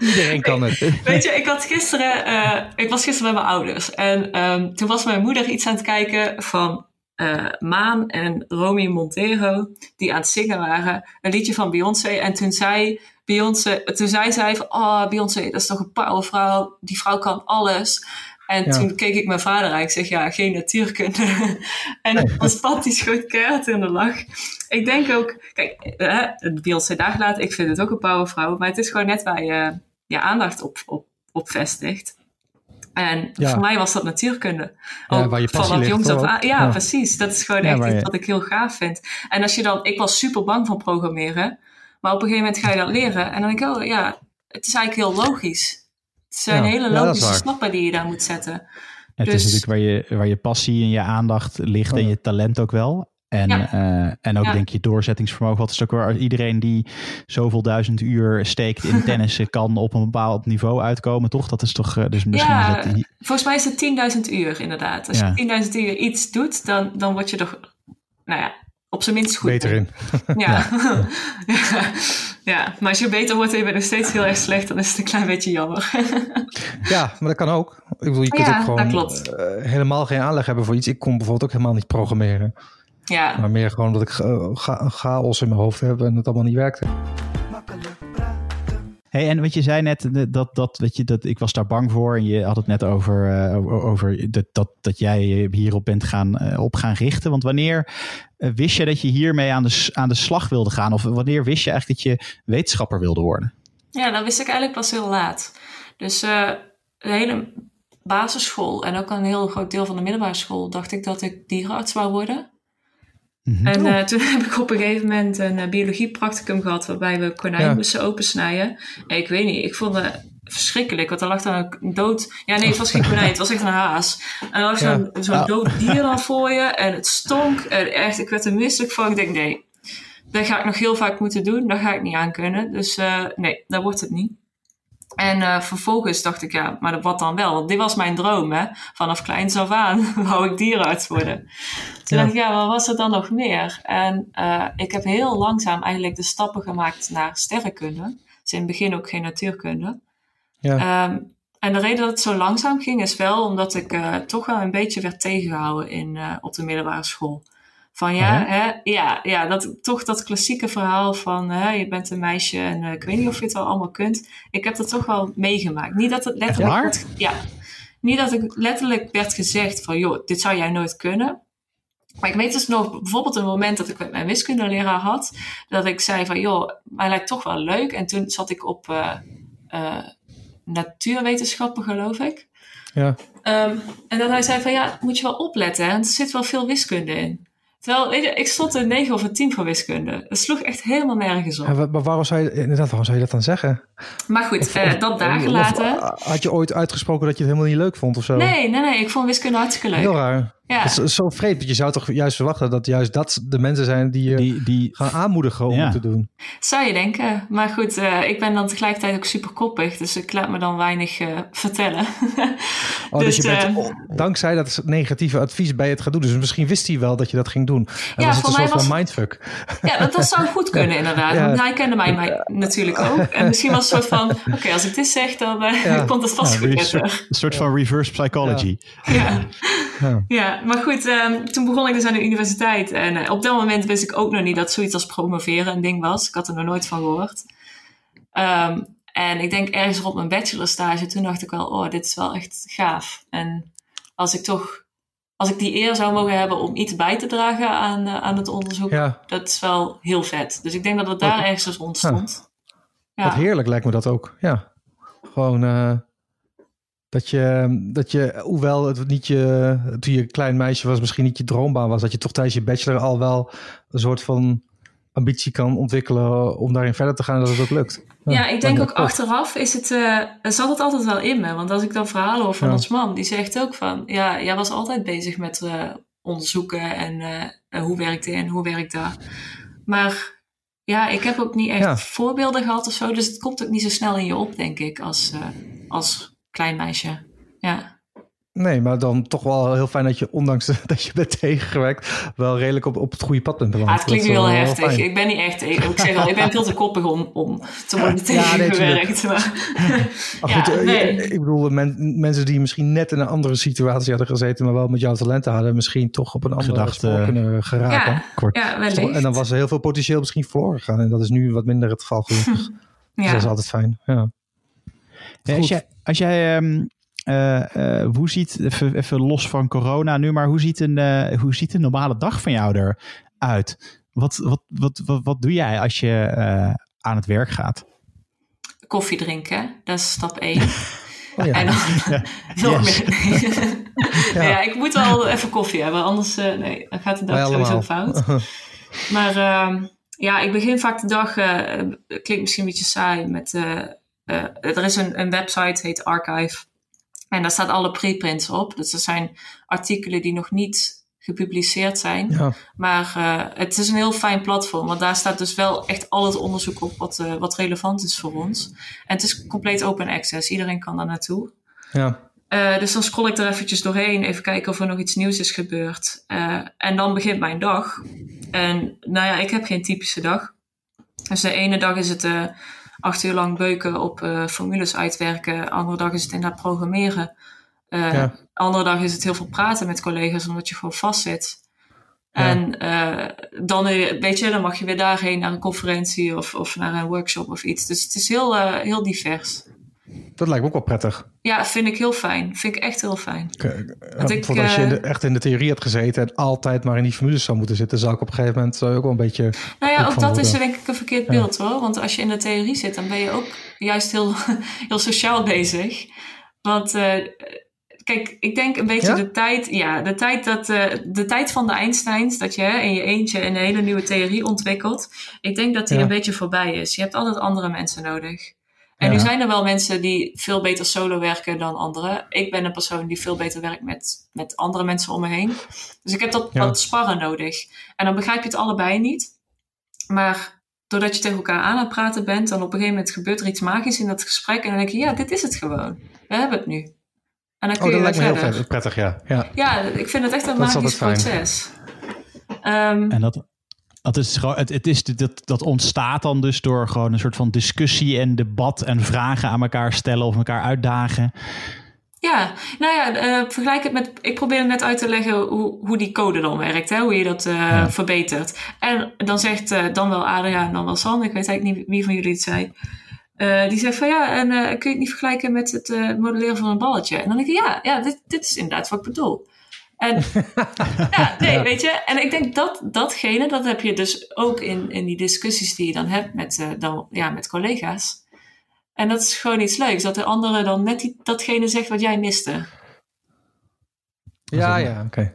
Iedereen kan het. Weet je, ik had gisteren, uh, ik was gisteren bij mijn ouders en um, toen was mijn moeder iets aan het kijken van uh, Maan en Romy Montero, die aan het zingen waren, een liedje van Beyoncé. En toen zei Beyoncé, toen zei zij van, oh Beyoncé, dat is toch een powervrouw, die vrouw kan alles. En Ja. toen keek ik mijn vader aan. Ik zeg, ja, geen natuurkunde. [laughs] en dan spat die schoot keihard in de lach. Ik denk ook, kijk, hè, Beyoncé daar laten, ik vind het ook een powervrouw. Maar het is gewoon net waar je je aandacht op, op, op vestigt. En Ja. voor mij was dat natuurkunde. Ja, Ook vanaf ligt, jongs af aan. Ja, precies. Dat is gewoon echt iets je- wat ik heel gaaf vind. En als je dan, ik was super bang van programmeren. Maar op een gegeven moment ga je dat leren. En dan denk ik, oh ja, het is eigenlijk heel logisch. Het zijn Ja, hele ja, logische stappen die je daar moet zetten. Het Dus- is natuurlijk waar je, waar je passie en je aandacht ligt en Ja. je talent ook wel. En, Ja. eh, en ook Ja. denk je doorzettingsvermogen. Wat is ook waar iedereen die zoveel duizend uur steekt in [laughs] tennissen kan op een bepaald niveau uitkomen, toch? Dat is toch, eh, dus misschien Ja. is dat die, Volgens mij is het 10.000 uur inderdaad. Als Ja. je 10.000 uur iets doet, dan, dan word je er, nou ja, op zijn minst goed Beter in. Ja. [laughs] ja. [laughs] ja, maar als je beter wordt en je bent nog steeds heel erg slecht, dan is het een klein beetje jammer. [laughs] Ja, maar dat kan ook. Ik bedoel, je kunt Ja, ook gewoon eh, helemaal geen aanleg hebben voor iets. Ik kon bijvoorbeeld ook helemaal niet programmeren. ja. Maar meer gewoon dat ik eh, chaos in mijn hoofd heb en het allemaal niet werkte. Hey, en wat je zei net, dat, dat, weet je, dat ik was daar bang voor. En je had het net over, eh, over- dat, dat, dat jij hierop bent gaan, eh, op gaan richten. Want wanneer eh, wist je dat je hiermee aan de, aan de slag wilde gaan? Of wanneer wist je eigenlijk dat je wetenschapper wilde worden? Ja, dat wist ik eigenlijk pas heel laat. Dus de hele, basisschool en ook een heel groot deel van de middelbare school dacht ik dat ik dierenarts wou worden. Mhm. En eh, toen [laughs] heb ik op een gegeven moment een uh, biologiepracticum gehad waarbij we konijn Ja. moesten opensnijden. En ik weet niet, ik vond het verschrikkelijk, want er lag dan een dood... Ja, nee, het was geen konijn, het was echt een haas. En er lag Ja. zo'n dood dier dan voor je en het stonk. En echt, ik werd er misselijk van. Ik denk, nee, dat ga ik nog heel vaak moeten doen. Dat ga ik niet aan kunnen. Dus eh, nee, dat wordt het niet. En eh, vervolgens dacht ik, ja, maar wat dan wel? Want dit was mijn droom, hè. Vanaf kleins af aan [laughs] wou ik dierenarts worden. Toen Ja. dacht ik, ja, wat was er dan nog meer? En eh, ik heb heel langzaam eigenlijk de stappen gemaakt naar sterrenkunde. Dus in het begin ook geen natuurkunde. Ja. Ehm, en de reden dat het zo langzaam ging is wel omdat ik eh, toch wel een beetje werd tegengehouden in, op de middelbare school. Van ja, Oh hè, ja, ja dat, toch dat klassieke verhaal van hè, je bent een meisje en eh, ik weet niet of je het wel allemaal kunt. Ik heb dat toch wel meegemaakt. Niet dat het letterlijk, werd- ja, niet dat ik letterlijk werd gezegd van joh, dit zou jij nooit kunnen. Maar ik weet dus nog bijvoorbeeld een moment dat ik met mijn wiskundeleraar had. Dat ik zei van joh, mij lijkt toch wel leuk. En toen zat ik op eh, eh, natuurwetenschappen geloof ik. Ja. Ehm, en dat hij zei van ja, moet je wel opletten, hè, er zit wel veel wiskunde in. Terwijl, weet je, ik stond een 9 of een 10 voor wiskunde. Het sloeg echt helemaal nergens op. En wa- maar waarom zou je, inderdaad, waarom zou je dat dan zeggen? Maar goed, eh, dat gelaten. of, had je ooit uitgesproken dat je het helemaal niet leuk vond of zo? Nee, nee, nee, ik vond wiskunde hartstikke leuk. Heel raar. Ja. Dat is zo vreemd, want je zou toch juist verwachten dat juist dat de mensen zijn die je Die, die, gaan aanmoedigen om Ja. het te doen. Zou je denken. Maar goed, eh, ik ben dan tegelijkertijd ook super koppig. Dus ik laat me dan weinig eh, vertellen. [laughs] Oh, dus, Dus, je bent eh, oh, dankzij dat negatieve advies bij het gaan doen. Dus misschien wist hij wel dat je dat ging doen. En Ja, was het voor een mij soort van was- mindfuck. ja, dat, dat zou goed [laughs] kunnen inderdaad. Ja. Want hij kende mij, mij natuurlijk ook. En misschien was het een soort van... Oké, als ik dit zeg, dan eh, Ja. [laughs] komt het vast ja, goed een soort, haar. een soort van reverse psychology. Ja. Ja. ja, maar goed, ehm, toen begon ik dus aan de universiteit. En eh, op dat moment wist ik ook nog niet dat zoiets als promoveren een ding was. Ik had er nog nooit van gehoord. Ehm, en ik denk ergens rond mijn bachelorstage, toen dacht ik wel, oh, dit is wel echt gaaf. En als ik toch, als ik die eer zou mogen hebben om iets bij te dragen aan, eh, aan het onderzoek, Ja, dat is wel heel vet. Dus ik denk dat het daar Wat- ergens dus ontstond. Ja. wat heerlijk lijkt me dat ook. Ja, gewoon eh, dat, je, dat je, hoewel het niet je, toen je klein meisje was, misschien niet je droombaan was, dat je toch tijdens je bachelor al wel een soort van ambitie kan ontwikkelen om daarin verder te gaan en dat het ook lukt. Ja, ik denk ook achteraf is het, eh, zat het altijd wel in me. Want als ik dan verhalen hoor van ons man, die zegt ook van, ja, jij was altijd bezig met eh, onderzoeken en eh, hoe werkt dit en hoe werkt dat. Maar ja, ik heb ook niet echt voorbeelden gehad of zo, dus het komt ook niet zo snel in je op, denk ik, als, als klein meisje. Ja. Nee, maar dan toch wel heel fijn dat je, ondanks [laughs] dat je bent tegengewerkt, wel redelijk op, op het goede pad bent beland. Ah, het klinkt heel wel heftig. fijn. Ik ben niet echt, ik, ik zeg al, ik ben veel te koppig om, om te worden Ja, nee, tegengewerkt. maar, [laughs] Maar ja, goed, eh, nee. ik bedoel, men- mensen die misschien net in een andere situatie hadden gezeten, maar wel met jouw talenten hadden, misschien toch op een andere Gedachte- spoor kunnen geraken. ja, Kort. ja, wellicht. en dan was er heel veel potentieel misschien verloren gegaan. En dat is nu wat minder het geval gelukkig. [laughs] Dus ja. dat is altijd fijn. Ja. Ja, als jij, als jij ehm, eh, eh, hoe ziet, even, even los van corona nu, maar hoe ziet een, eh, hoe ziet een normale dag van jou eruit? Wat, wat, wat, wat, wat doe jij als je eh, aan het werk gaat? koffie drinken. Dat is stap 1. [laughs] Oh ja. En dan [laughs] Yes. meer. [laughs] Ja. ik moet wel even koffie hebben, anders eh, nee, dan gaat de dag Wij sowieso allemaal. fout. Maar ehm, ja, ik begin vaak de dag, eh, het klinkt misschien een beetje saai, met, eh, eh, er is een, een website, heet Archive. En daar staat alle preprints op. Dus er zijn artikelen die nog niet gepubliceerd zijn. Ja. Maar eh, het is een heel fijn platform, want daar staat dus wel echt al het onderzoek op wat, eh, wat relevant is voor ons. En het is compleet open access, iedereen kan daar naartoe. Ja. Eh, dus dan scroll ik er eventjes doorheen, even kijken of er nog iets nieuws is gebeurd. En dan begint mijn dag. En nou ja, ik heb geen typische dag. Dus de ene dag is het acht uur lang beuken op eh, formules uitwerken. De andere dag is het inderdaad programmeren. Eh, Ja. Andere dag is het heel veel praten met collega's, omdat je gewoon vastzit. Ja. En eh, dan, weet je, dan mag je weer daarheen naar een conferentie of, of naar een workshop of iets. Dus het is heel, heel divers. Dat lijkt me ook wel prettig. Ja, vind ik heel fijn. Vind ik echt heel fijn. Eh, Want ik, als je in de- eh, echt in de theorie had gezeten en altijd maar in die formules zou moeten zitten, zou ik op een gegeven moment ook wel een beetje... Nou ja, Ook dat is denk ik een verkeerd Ja. beeld hoor. Want als je in de theorie zit, dan ben je ook juist heel, [laughs] heel sociaal bezig. Want eh, kijk, ik denk een beetje Ja? de tijd, ja, de tijd, dat, de tijd van de Einsteins, dat je in je eentje een hele nieuwe theorie ontwikkelt. Ik denk dat die Ja. een beetje voorbij is. Je hebt altijd andere mensen nodig. En Ja. nu zijn er wel mensen die veel beter solo werken dan anderen. Ik ben een persoon die veel beter werkt met, met andere mensen om me heen. Dus ik heb dat Ja. wat sparren nodig. En dan begrijp je het allebei niet. Maar doordat je tegen elkaar aan het praten bent, dan op een gegeven moment gebeurt er iets magisch in dat gesprek. En dan denk je, ja, dit is het gewoon. We hebben het nu. En dan kun Oh, je dat lijkt me heel verder. vet- prettig, ja. ja. Ja, ik vind het echt een Dat magisch proces. Ehm, En dat, dat is gewoon, het, het is, dat, dat ontstaat dan dus door gewoon een soort van discussie en debat en vragen aan elkaar stellen of elkaar uitdagen. Ja, nou ja, eh, vergelijk het met. Ik probeerde net uit te leggen hoe, hoe die code dan werkt, hè, hoe je dat eh, Ja. verbetert. En dan zegt eh, dan wel Adriaan, dan wel San, ik weet eigenlijk niet wie van jullie het zei. Die zegt van ja, en kun je het niet vergelijken met het modelleren van een balletje? En dan denk ik, ja, ja dit, dit is inderdaad wat ik bedoel. En [laughs] ja, nee, weet je. En ik denk dat datgene, dat heb je dus ook in, in die discussies die je dan hebt met, eh, dan, ja, met collega's. En dat is gewoon iets leuks, dat de andere dan net die, datgene zegt wat jij miste. Ja, ja, oké.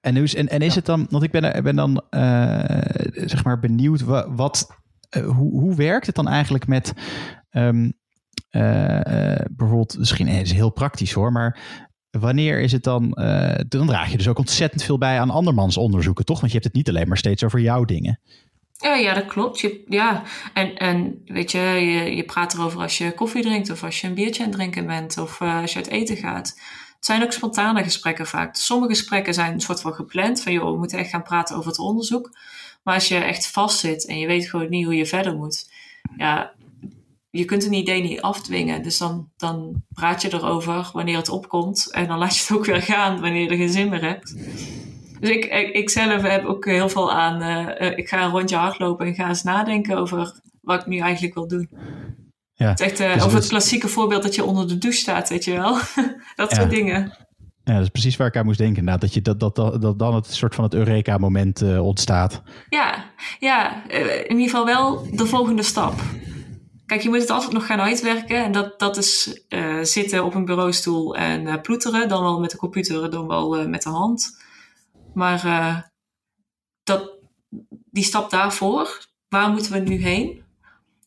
En, dus, en, en is het dan, want ik ben, er- ben dan eh, zeg maar benieuwd, wa- wat, eh, hoe, hoe werkt het dan eigenlijk met ehm, eh, eh, bijvoorbeeld, misschien is het heel praktisch hoor, maar wanneer is het dan, eh, dan draag je dus ook ontzettend veel bij aan andermans onderzoeken, toch? Want je hebt het niet alleen maar steeds over jouw dingen. Ja, ja, dat klopt. Je, ja, en, en weet je, je, je praat erover als je koffie drinkt of als je een biertje aan het drinken bent of eh, als je uit eten gaat. Het zijn ook spontane gesprekken vaak. Sommige gesprekken zijn een soort van gepland, van joh, we moeten echt gaan praten over het onderzoek. Maar als je echt vastzit en je weet gewoon niet hoe je verder moet, ja, je kunt een idee niet afdwingen. Dus dan, dan praat je erover wanneer het opkomt en dan [laughs] laat je het ook weer gaan wanneer je er geen zin meer hebt. Dus ik, ik, ik zelf heb ook heel veel aan. eh, eh, ik ga een rondje hardlopen en ga eens nadenken over wat ik nu eigenlijk wil doen. Ja, Het is echt, dus of dat het klassieke voorbeeld dat je onder de douche staat, weet je wel. [laughs] dat Ja. soort dingen. Ja, dat is precies waar ik aan moest denken. inderdaad. Dat, je, dat, dat, dat, dat dan het soort van het Eureka-moment ontstaat. Ja, ja in ieder geval wel de volgende stap. Kijk, je moet het altijd nog gaan uitwerken. En dat, dat is eh, zitten op een bureaustoel en eh, ploeteren. Dan wel met de computer, dan wel eh, met de hand. Maar dat, die stap daarvoor, waar moeten we nu heen?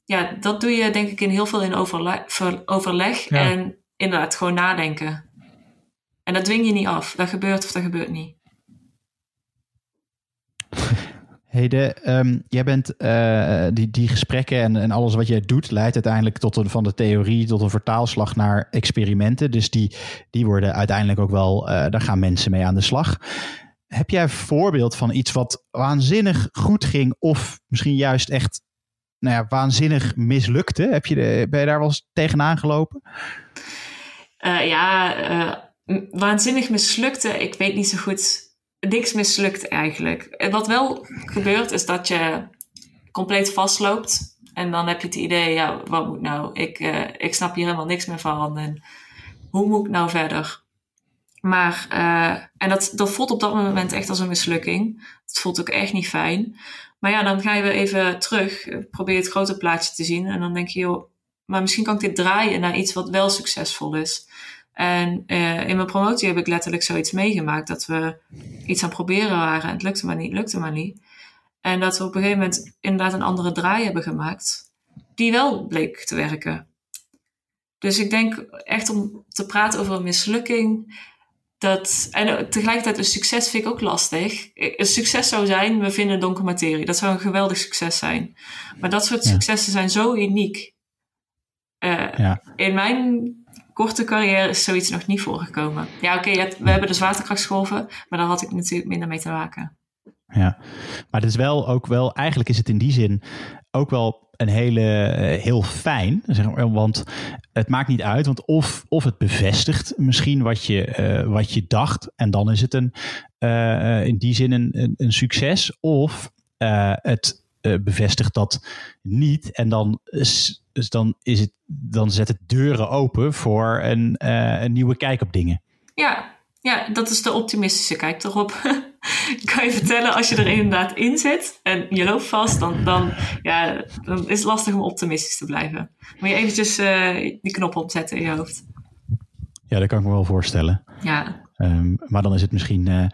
Ja, dat doe je denk ik in heel veel in overle- ver- overleg. Ja. En inderdaad gewoon nadenken. En dat dwing je niet af. Dat gebeurt of dat gebeurt niet. Hede, ehm, jij bent eh, die, die gesprekken en, en alles wat jij doet, leidt uiteindelijk tot een, van de theorie tot een vertaalslag naar experimenten. Dus die, die worden uiteindelijk ook wel, eh, daar gaan mensen mee aan de slag. Heb jij een voorbeeld van iets wat waanzinnig goed ging, of misschien juist echt nou ja, waanzinnig mislukte? Heb je ben je daar wel eens tegenaan gelopen? Eh, ja, waanzinnig mislukte. Ik weet niet zo goed. Niks mislukt eigenlijk. En wat wel gebeurt is dat je compleet vastloopt. En dan heb je het idee, ja, wat moet nou? Ik, eh, ik snap hier helemaal niks meer van. En hoe moet ik nou verder? Maar, eh, en dat, dat voelt op dat moment echt als een mislukking. Het voelt ook echt niet fijn. Maar ja, dan ga je weer even terug. Probeer het grote plaatje te zien. En dan denk je, joh, maar misschien kan ik dit draaien naar iets wat wel succesvol is. En eh, in mijn promotie heb ik letterlijk zoiets meegemaakt. Dat we iets aan het proberen waren. En het lukte maar niet, lukte maar niet. En dat we op een gegeven moment inderdaad een andere draai hebben gemaakt. Die wel bleek te werken. Dus ik denk echt om te praten over een mislukking. Dat, en tegelijkertijd een succes vind ik ook lastig. Een succes zou zijn, we vinden donker materie. Dat zou een geweldig succes zijn. Maar dat soort Ja. successen zijn zo uniek. Eh, Ja. In mijn korte carrière is zoiets nog niet voorgekomen. Ja, oké, we hebben de zwaartekrachtsgolven, maar daar had ik natuurlijk minder mee te maken. Ja, maar het is wel ook wel, eigenlijk is het in die zin ook wel een hele, eh, heel fijn, zeg maar, want het maakt niet uit, want of, of het bevestigt misschien wat je, eh, wat je dacht en dan is het een, eh, in die zin een, een, succes, of het bevestigt dat niet en dan dus dan is het, dan zet het deuren open voor een, eh, een nieuwe kijk op dingen. Ja, ja, dat is de optimistische kijk erop. Ik [laughs] kan je vertellen, als je er inderdaad in zit en je loopt vast, dan, dan, ja, dan is het lastig om optimistisch te blijven. Moet je eventjes eh, die knop opzetten in je hoofd. Ja, dat kan ik me wel voorstellen. Ja, Ehm, maar dan is het misschien. eh,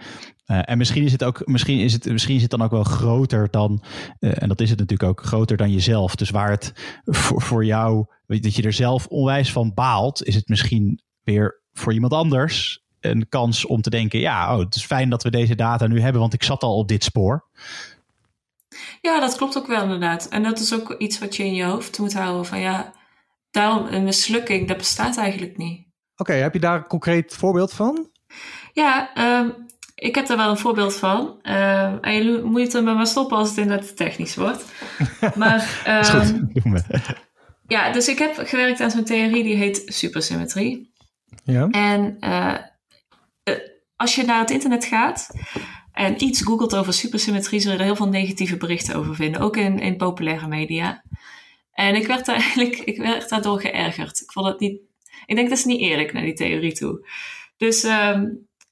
eh, en misschien is het ook. Misschien is het, misschien is het dan ook wel groter dan. eh, en dat is het natuurlijk ook groter dan jezelf. Dus waar het voor, voor jou. Dat je er zelf onwijs van baalt. Is het misschien weer voor iemand anders. Een kans om te denken. Ja, oh, het is fijn dat we deze data nu hebben. Want ik zat al op dit spoor. ja, dat klopt ook wel inderdaad. En dat is ook iets wat je in je hoofd moet houden. Van ja, daarom een mislukking, dat bestaat eigenlijk niet. Oké, heb je daar een concreet voorbeeld van? Ja, ehm, ik heb daar wel een voorbeeld van. Ehm, en je moet er maar stoppen als het inderdaad technisch wordt. [laughs] Maar Is ehm, goed. We. ja, dus ik heb gewerkt aan zo'n theorie die heet supersymmetrie. Ja. En eh, eh, als je naar het internet gaat en iets googelt over supersymmetrie, zul je er heel veel negatieve berichten over vinden. Ook in, in populaire media. En ik werd daar [laughs] eigenlijk ik werd daardoor geërgerd. Ik vond het niet. Ik denk dat is niet eerlijk naar die theorie toe. Dus ehm,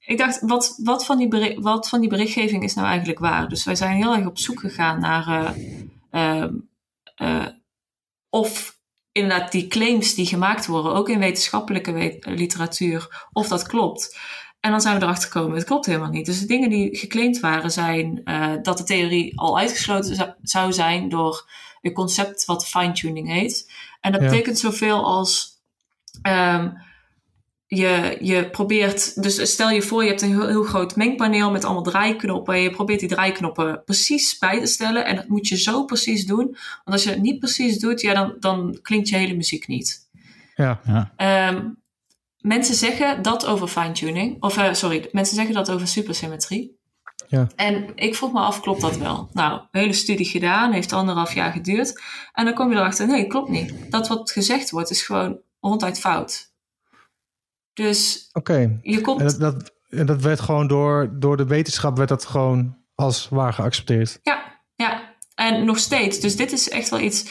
ik dacht, wat, wat, van die wat van die berichtgeving is nou eigenlijk waar? Dus wij zijn heel erg op zoek gegaan naar eh, ehm, eh, of inderdaad die claims die gemaakt worden, ook in wetenschappelijke we- literatuur, of dat klopt. En dan zijn we erachter gekomen, het klopt helemaal niet. Dus de dingen die geclaimd waren zijn eh, dat de theorie al uitgesloten zou- zijn door een concept wat fine-tuning heet. En dat Ja. betekent zoveel als ehm, je, je probeert, dus stel je voor je hebt een heel, heel groot mengpaneel met allemaal draaiknoppen en je probeert die draaiknoppen precies bij te stellen en dat moet je zo precies doen. Want als je het niet precies doet, ja, dan, dan klinkt je hele muziek niet. Ja. Ja. Ehm, mensen zeggen dat over fine-tuning. Of eh, sorry, mensen zeggen dat over supersymmetrie. Ja. En ik vroeg me af, klopt dat wel? Nou, een hele studie gedaan, heeft anderhalf jaar geduurd. En dan kom je erachter, nee, klopt niet. Dat wat gezegd wordt, is gewoon ronduit fout. Dus je komt... En dat, dat, en dat werd gewoon door, door de wetenschap werd dat gewoon als waar geaccepteerd. Ja, ja. En nog steeds. Dus dit is echt wel iets...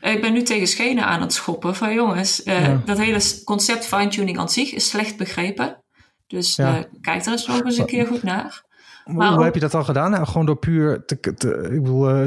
Ik ben nu tegen schenen aan het schoppen van jongens, eh, Ja. dat hele fine fine-tuning aan zich is slecht begrepen. Dus Ja. eh, kijk er eens nog eens een keer goed naar. Hoe, Maar hoe ook- heb je dat dan gedaan? Nou, gewoon door puur te, te- ik bedoel, eh,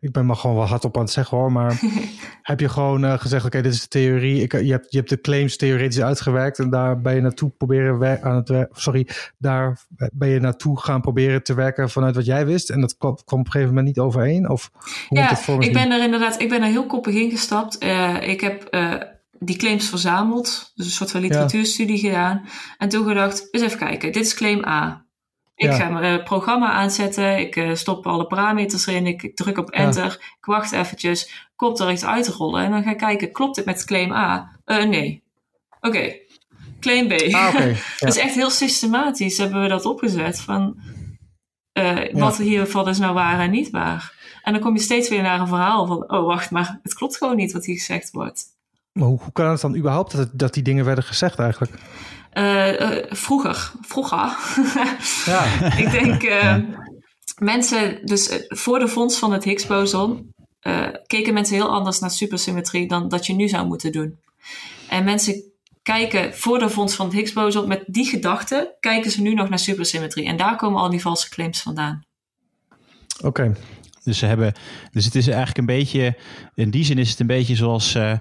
ik ben maar gewoon wel hard op aan het zeggen hoor, maar [laughs] heb je gewoon eh, gezegd, oké, dit is de theorie. Ik, je, hebt, je hebt de claims theoretisch uitgewerkt en daar ben je naartoe proberen aan het sorry, daar ben je naartoe gaan proberen te werken vanuit wat jij wist en dat kwam, op een gegeven moment niet overeen? Of hoe moet Ja, me ik ben er inderdaad, ik ben er heel koppig ingestapt. Eh ik heb eh, die claims verzameld, dus een soort van literatuurstudie gedaan. En toen gedacht, eens even kijken, dit is claim A. Ik Ja. ga mijn eh, programma aanzetten, ik eh, stop alle parameters erin, ik, ik druk op Ja. enter, ik wacht eventjes, komt er iets uitrollen en dan ga ik kijken, klopt dit met claim A? Eh, nee. Oké, claim B. Ah. [laughs] Ja. Dat is echt heel systematisch hebben we dat opgezet van wat hiervan is nou waar en niet waar. En dan kom je steeds weer naar een verhaal van, oh wacht, maar het klopt gewoon niet wat hier gezegd wordt. Maar hoe, hoe kan het dan überhaupt dat, dat die dingen werden gezegd eigenlijk? Eh, eh, vroeger, vroeger, [laughs] Ja, ik denk eh, mensen, dus voor de vondst van het Higgs-boson, eh, keken mensen heel anders naar supersymmetrie dan dat je nu zou moeten doen. En mensen kijken voor de vondst van het Higgs-boson, met die gedachte, kijken ze nu nog naar supersymmetrie. En daar komen al die valse claims vandaan. oké. Dus ze hebben. Dus het is eigenlijk een beetje. In die zin is het een beetje zoals. eh,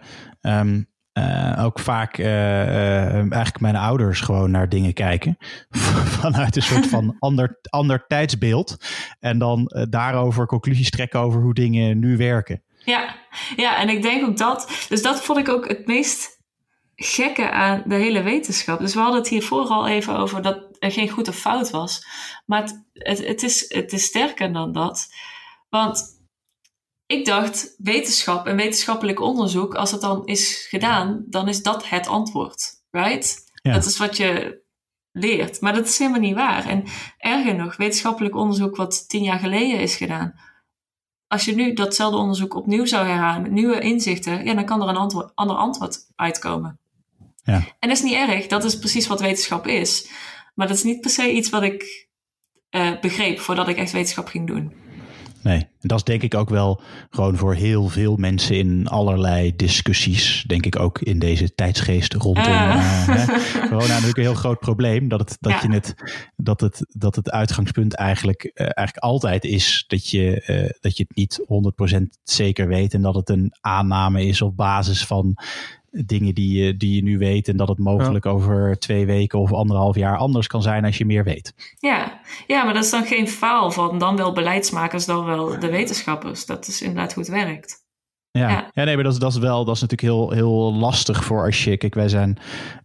ehm, eh, ook vaak eh, eh, eigenlijk mijn ouders gewoon naar dingen kijken. [laughs] Vanuit een soort van [laughs] ander, ander tijdsbeeld. En dan daarover conclusies trekken over hoe dingen nu werken. Ja, ja, en ik denk ook dat. Dus dat vond ik ook het meest gekke aan de hele wetenschap. Dus we hadden het hiervoor al even over dat er geen goed of fout was. Maar het, het, het, is, het is sterker dan dat. Want ik dacht, wetenschap en wetenschappelijk onderzoek, als het dan is gedaan, dan is dat het antwoord. Right? Ja. Dat is wat je leert. Maar dat is helemaal niet waar. En erger nog, wetenschappelijk onderzoek wat tien jaar geleden is gedaan als je nu datzelfde onderzoek opnieuw zou herhalen met nieuwe inzichten, ja, dan kan er een antwoord, ander antwoord uitkomen. Ja. En dat is niet erg, dat is precies wat wetenschap is. Maar dat is niet per se iets wat ik eh, begreep voordat ik echt wetenschap ging doen. Nee, en dat is denk ik ook wel gewoon voor heel veel mensen in allerlei discussies. Denk ik ook in deze tijdsgeest rondom Ah. hè, corona natuurlijk een heel groot probleem. Dat het, dat Ja. je het, dat het, dat het uitgangspunt eigenlijk, eh, eigenlijk altijd is dat je, eh, dat je het niet 100% zeker weet. En dat het een aanname is op basis van dingen die je, die je nu weet. En dat het mogelijk over twee weken of anderhalf jaar anders kan zijn als je meer weet. Ja. ja, maar dat is dan geen faal van dan wel beleidsmakers, dan wel de wetenschappers. Dat is inderdaad hoe het werkt. Ja, ja. ja nee, maar dat is, dat is wel, dat is natuurlijk heel, heel lastig voor als je, kijk, wij zijn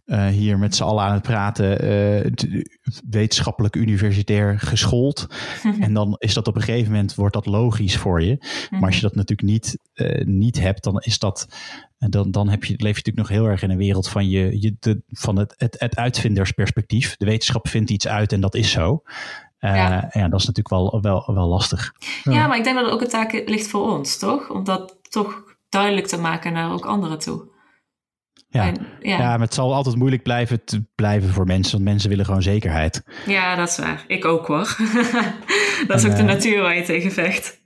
uh, hier met z'n allen aan het praten, uh, wetenschappelijk universitair geschoold. [laughs] en dan is dat op een gegeven moment, wordt dat logisch voor je. Maar als je dat natuurlijk niet, uh, niet hebt, dan is dat, dan, dan heb je, leef je natuurlijk nog heel erg in een wereld van, je, je, de, van het, het, het uitvindersperspectief. De wetenschap vindt iets uit en dat is zo. Uh, ja. ja. dat is natuurlijk wel, wel, wel lastig. Ja. ja. maar ik denk dat het ook een taak ligt voor ons, toch? Om dat toch duidelijk te maken naar ook anderen toe. Ja, en, ja. ja. maar het zal altijd moeilijk blijven, te blijven voor mensen, want mensen willen gewoon zekerheid. Ja, dat is waar. Ik ook hoor. [laughs] dat is ook de natuur waar je tegen vecht.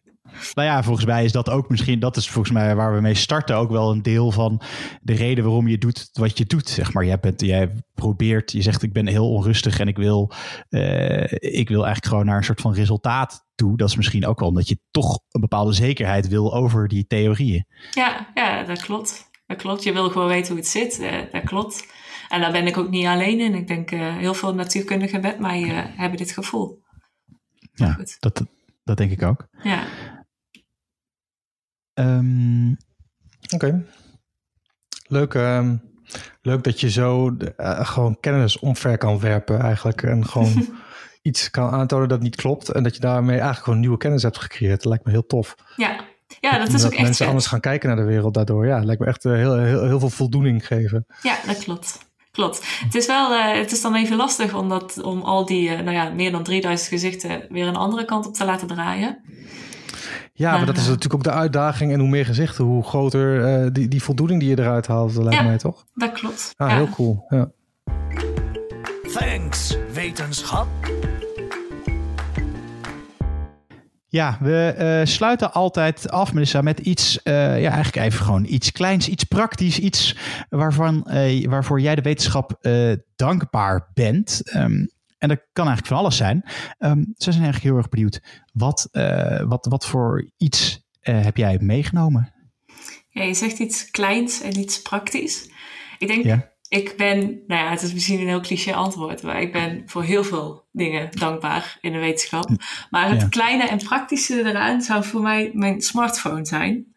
Nou ja, volgens mij is dat ook misschien, dat is volgens mij waar we mee starten, ook wel een deel van de reden waarom je doet wat je doet. Zeg maar, jij, bent, jij probeert, je zegt ik ben heel onrustig en ik wil, uh, ik wil eigenlijk gewoon naar een soort van resultaat toe. Dat is misschien ook wel omdat je toch een bepaalde zekerheid wil over die theorieën. Ja, ja dat klopt. Dat klopt. Je wil gewoon weten hoe het zit. Uh, dat klopt. En daar ben ik ook niet alleen in. Ik denk uh, heel veel natuurkundigen met mij hebben dit gevoel. Ja, dat, dat denk ik ook. Ja. Um, Oké. Okay. Leuk, um, leuk dat je zo uh, gewoon kennis omver kan werpen eigenlijk. En gewoon [laughs] iets kan aantonen dat niet klopt. En dat je daarmee eigenlijk gewoon nieuwe kennis hebt gecreëerd. Dat lijkt me heel tof. Ja, ja dat, dat is ook echt mensen anders gaan kijken naar de wereld daardoor. Ja, lijkt me echt uh, heel, heel, heel veel voldoening geven. Ja, dat klopt. Klopt. Het is wel, uh, het is dan even lastig om, dat, om al die, uh, nou ja, meer dan 3000 gezichten weer een andere kant op te laten draaien. Ja, maar dat is natuurlijk ook de uitdaging. En hoe meer gezichten, hoe groter uh, die, die voldoening die je eruit haalt, lijkt ja, mij toch? dat klopt. Ah, ja. Heel cool. Ja. Thanks, wetenschap. Ja, we uh, sluiten altijd af, Melissa, met iets, uh, ja, eigenlijk even gewoon iets kleins, iets praktisch, iets waarvan, uh, waarvoor jij de wetenschap dankbaar bent. Um, en dat kan eigenlijk van alles zijn. Um, ze zijn eigenlijk heel erg benieuwd. Wat, wat, wat voor iets heb jij meegenomen? Ja, je zegt iets kleins en iets praktisch. Ik denk, ja. ik ben, nou ja, het is misschien een heel cliché antwoord, maar ik ben voor heel veel dingen dankbaar in de wetenschap. Maar het ja. kleine en praktische eraan zou voor mij mijn smartphone zijn.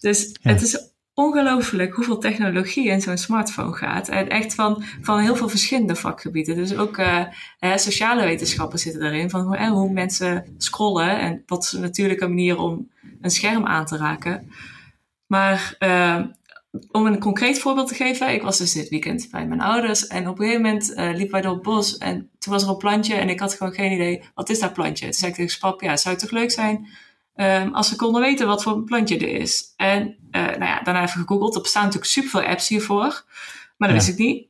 Dus ja. het is ongelooflijk hoeveel technologie in zo'n smartphone gaat. En echt van, van heel veel verschillende vakgebieden. Dus ook eh, sociale wetenschappen zitten erin. Van eh, hoe mensen scrollen en wat is een natuurlijke manier om een scherm aan te raken. Maar uh, om een concreet voorbeeld te geven. Ik was dus dit weekend bij mijn ouders. En op een gegeven moment uh, liepen wij door het bos. En toen was er een plantje. En ik had gewoon geen idee, wat is dat plantje? Toen zei ik tegen pap, ja, het zou toch leuk zijn... Um, als we konden weten wat voor plantje er is. En uh, nou ja, daarna even gegoogeld. Er bestaan natuurlijk superveel apps hiervoor. Maar dat ja. wist ik niet.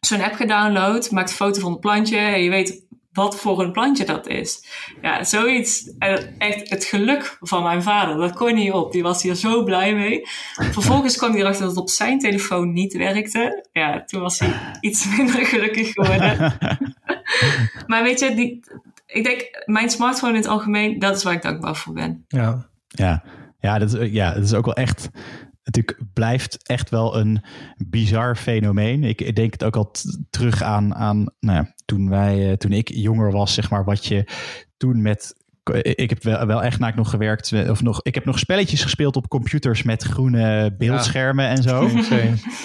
Zo'n app gedownload, maakt een foto van het plantje. En je weet wat voor een plantje dat is. Ja, zoiets. En echt het geluk van mijn vader, dat kon niet op. Die was hier zo blij mee. Vervolgens kwam hij erachter dat het op zijn telefoon niet werkte. Ja, toen was hij iets [laughs] minder gelukkig geworden. [laughs] maar weet je, die, ik denk, mijn smartphone in het algemeen, dat is waar ik dankbaar voor ben. Ja, ja. ja, dat, is, ja dat is ook wel echt natuurlijk blijft echt wel een bizar fenomeen. Ik, ik denk het ook al terug aan, aan nou ja, toen, wij, toen ik jonger was, zeg maar, wat je toen met. Ik heb wel, wel echt naakt nog gewerkt. Of nog, ik heb nog spelletjes gespeeld op computers met groene beeldschermen ja. en zo. [laughs]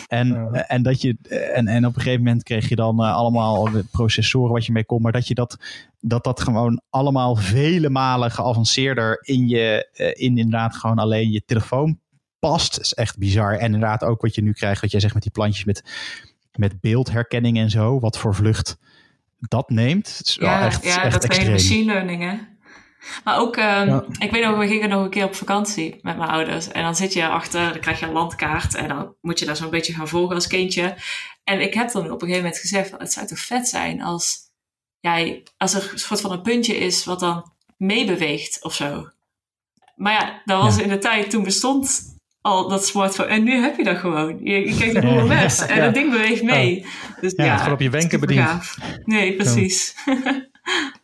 en, ja. en, dat je, en, en op een gegeven moment kreeg je dan uh, allemaal processoren wat je mee kon. Maar dat je dat, dat, dat gewoon allemaal vele malen geavanceerder in je, uh, in inderdaad gewoon alleen je telefoon past. Dat is echt bizar. En inderdaad ook wat je nu krijgt, wat jij zegt met die plantjes met, met beeldherkenning en zo. Wat voor vlucht dat neemt. Is ja, echt, ja echt dat extreem. machine learning hè. Maar ook, um, ja. ik weet nog, we gingen nog een keer op vakantie met mijn ouders. En dan zit je achter, dan krijg je een landkaart. En dan moet je daar zo'n beetje gaan volgen als kindje. En ik heb dan op een gegeven moment gezegd, het zou toch vet zijn als, jij, als er een soort van een puntje is wat dan meebeweegt of zo. Maar ja, dat was ja. in de tijd, toen bestond al dat smartphone. En nu heb je dat gewoon. Je, je kijkt naar Google [laughs] Maps en ja. het ding beweegt mee. Ja. Dus, ja, ja, gewoon op je wenken bediend. Nee, precies. [laughs]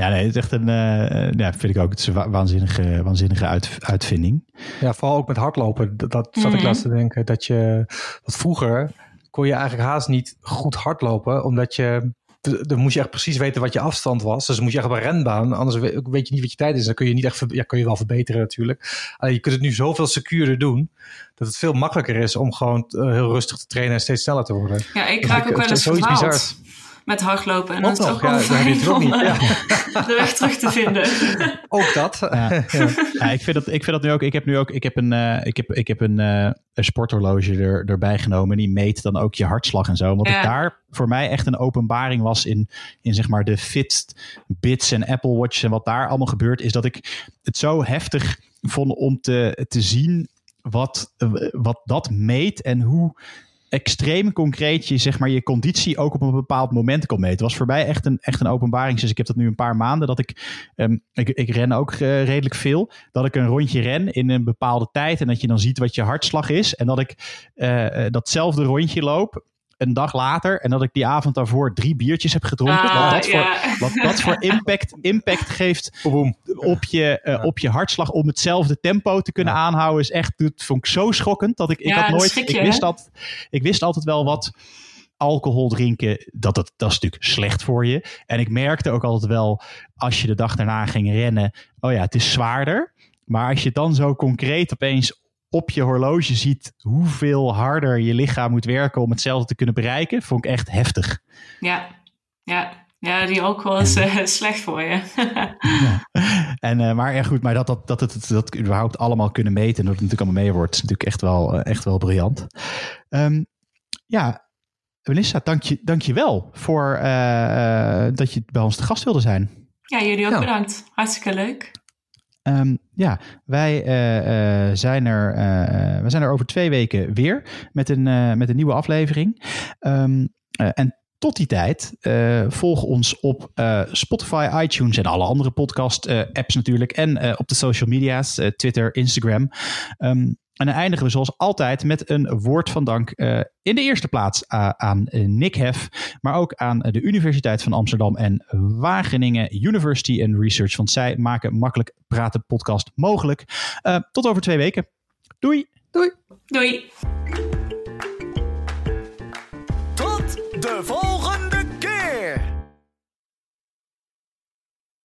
ja. Nee, het is echt een, uh, ja, vind ik ook, het is een waanzinnige, waanzinnige uit, uitvinding. Ja, vooral ook met hardlopen. Dat, dat zat ik mhm. laatst te denken. Dat je, dat vroeger kon je eigenlijk haast niet goed hardlopen, omdat je dan moest je echt precies weten wat je afstand was. Dus moet je echt op een renbaan. Anders weet je niet wat je tijd is. Dan kun je niet echt ja, kun je wel verbeteren natuurlijk. Alleen je kunt het nu zoveel secuurder doen. Dat het veel makkelijker is om gewoon eh, heel rustig te trainen en steeds sneller te worden. Ja, ik raak ook wel eens zoiets bizar met hardlopen. En dan is het ook ja, fijn niet, om ja. [laughs] de weg terug te vinden. [laughs] ook dat. Ja. [laughs] ja. ik, vind dat ik vind dat nu ook. Ik heb nu ook ik heb een, uh, ik heb, ik heb een, uh, een sporthorloge er, erbij genomen. Die meet dan ook je hartslag en zo. Want het daar voor mij echt een openbaring was in, in zeg maar de Fitbits en Apple Watches. En wat daar allemaal gebeurt, is dat ik het zo heftig vond om te, te zien wat, wat dat meet en hoe extreem concreet je, zeg maar, je conditie ook op een bepaald moment kan meten. Het was voor mij echt een, echt een openbaring. Dus ik heb dat nu een paar maanden. Dat ik, um, ik, ik ren ook uh, redelijk veel. Dat ik een rondje ren in een bepaalde tijd. En dat je dan ziet wat je hartslag is. En dat ik uh, datzelfde rondje loop een dag later en dat ik die avond daarvoor drie biertjes heb gedronken. Ah, wat, dat voor, wat dat voor [laughs] impact, impact geeft op je, uh, op je hartslag om hetzelfde tempo te kunnen aanhouden, is echt, dat vond ik zo schokkend dat ik, ik had nooit, ik wist dat, ik wist altijd wel wat alcohol drinken, dat, dat, dat is natuurlijk slecht voor je. En ik merkte ook altijd wel, als je de dag daarna ging rennen, oh ja, het is zwaarder. Maar als je dan zo concreet opeens op je horloge ziet hoeveel harder je lichaam moet werken om hetzelfde te kunnen bereiken, vond ik echt heftig. Ja, ja. Ja, die alcohol is uh, slecht voor je. ja. [laughs] en, uh, maar ja, goed, maar dat, dat, dat het dat überhaupt allemaal kunnen meten en dat het natuurlijk allemaal mee wordt, is natuurlijk echt wel, uh, echt wel briljant. Um, ja, Melissa, dank je, dank je wel voor dat je bij ons te gast wilde zijn. Ja, jullie ook bedankt. Hartstikke leuk. Um, ja, wij uh, uh, zijn, er, uh, we zijn er over twee weken weer met een, met een nieuwe aflevering. Um, en tot die tijd, volg ons op Spotify, iTunes en alle andere podcast-apps natuurlijk. En op de social media's, Twitter, Instagram. Um, en dan eindigen we zoals altijd met een woord van dank. Uh, in de eerste plaats uh, aan Nick Hef, maar ook aan de Universiteit van Amsterdam en Wageningen University and Research. Want zij maken makkelijk praten podcast mogelijk. Uh, tot over twee weken. Doei. Doei. Doei. Tot de volgende.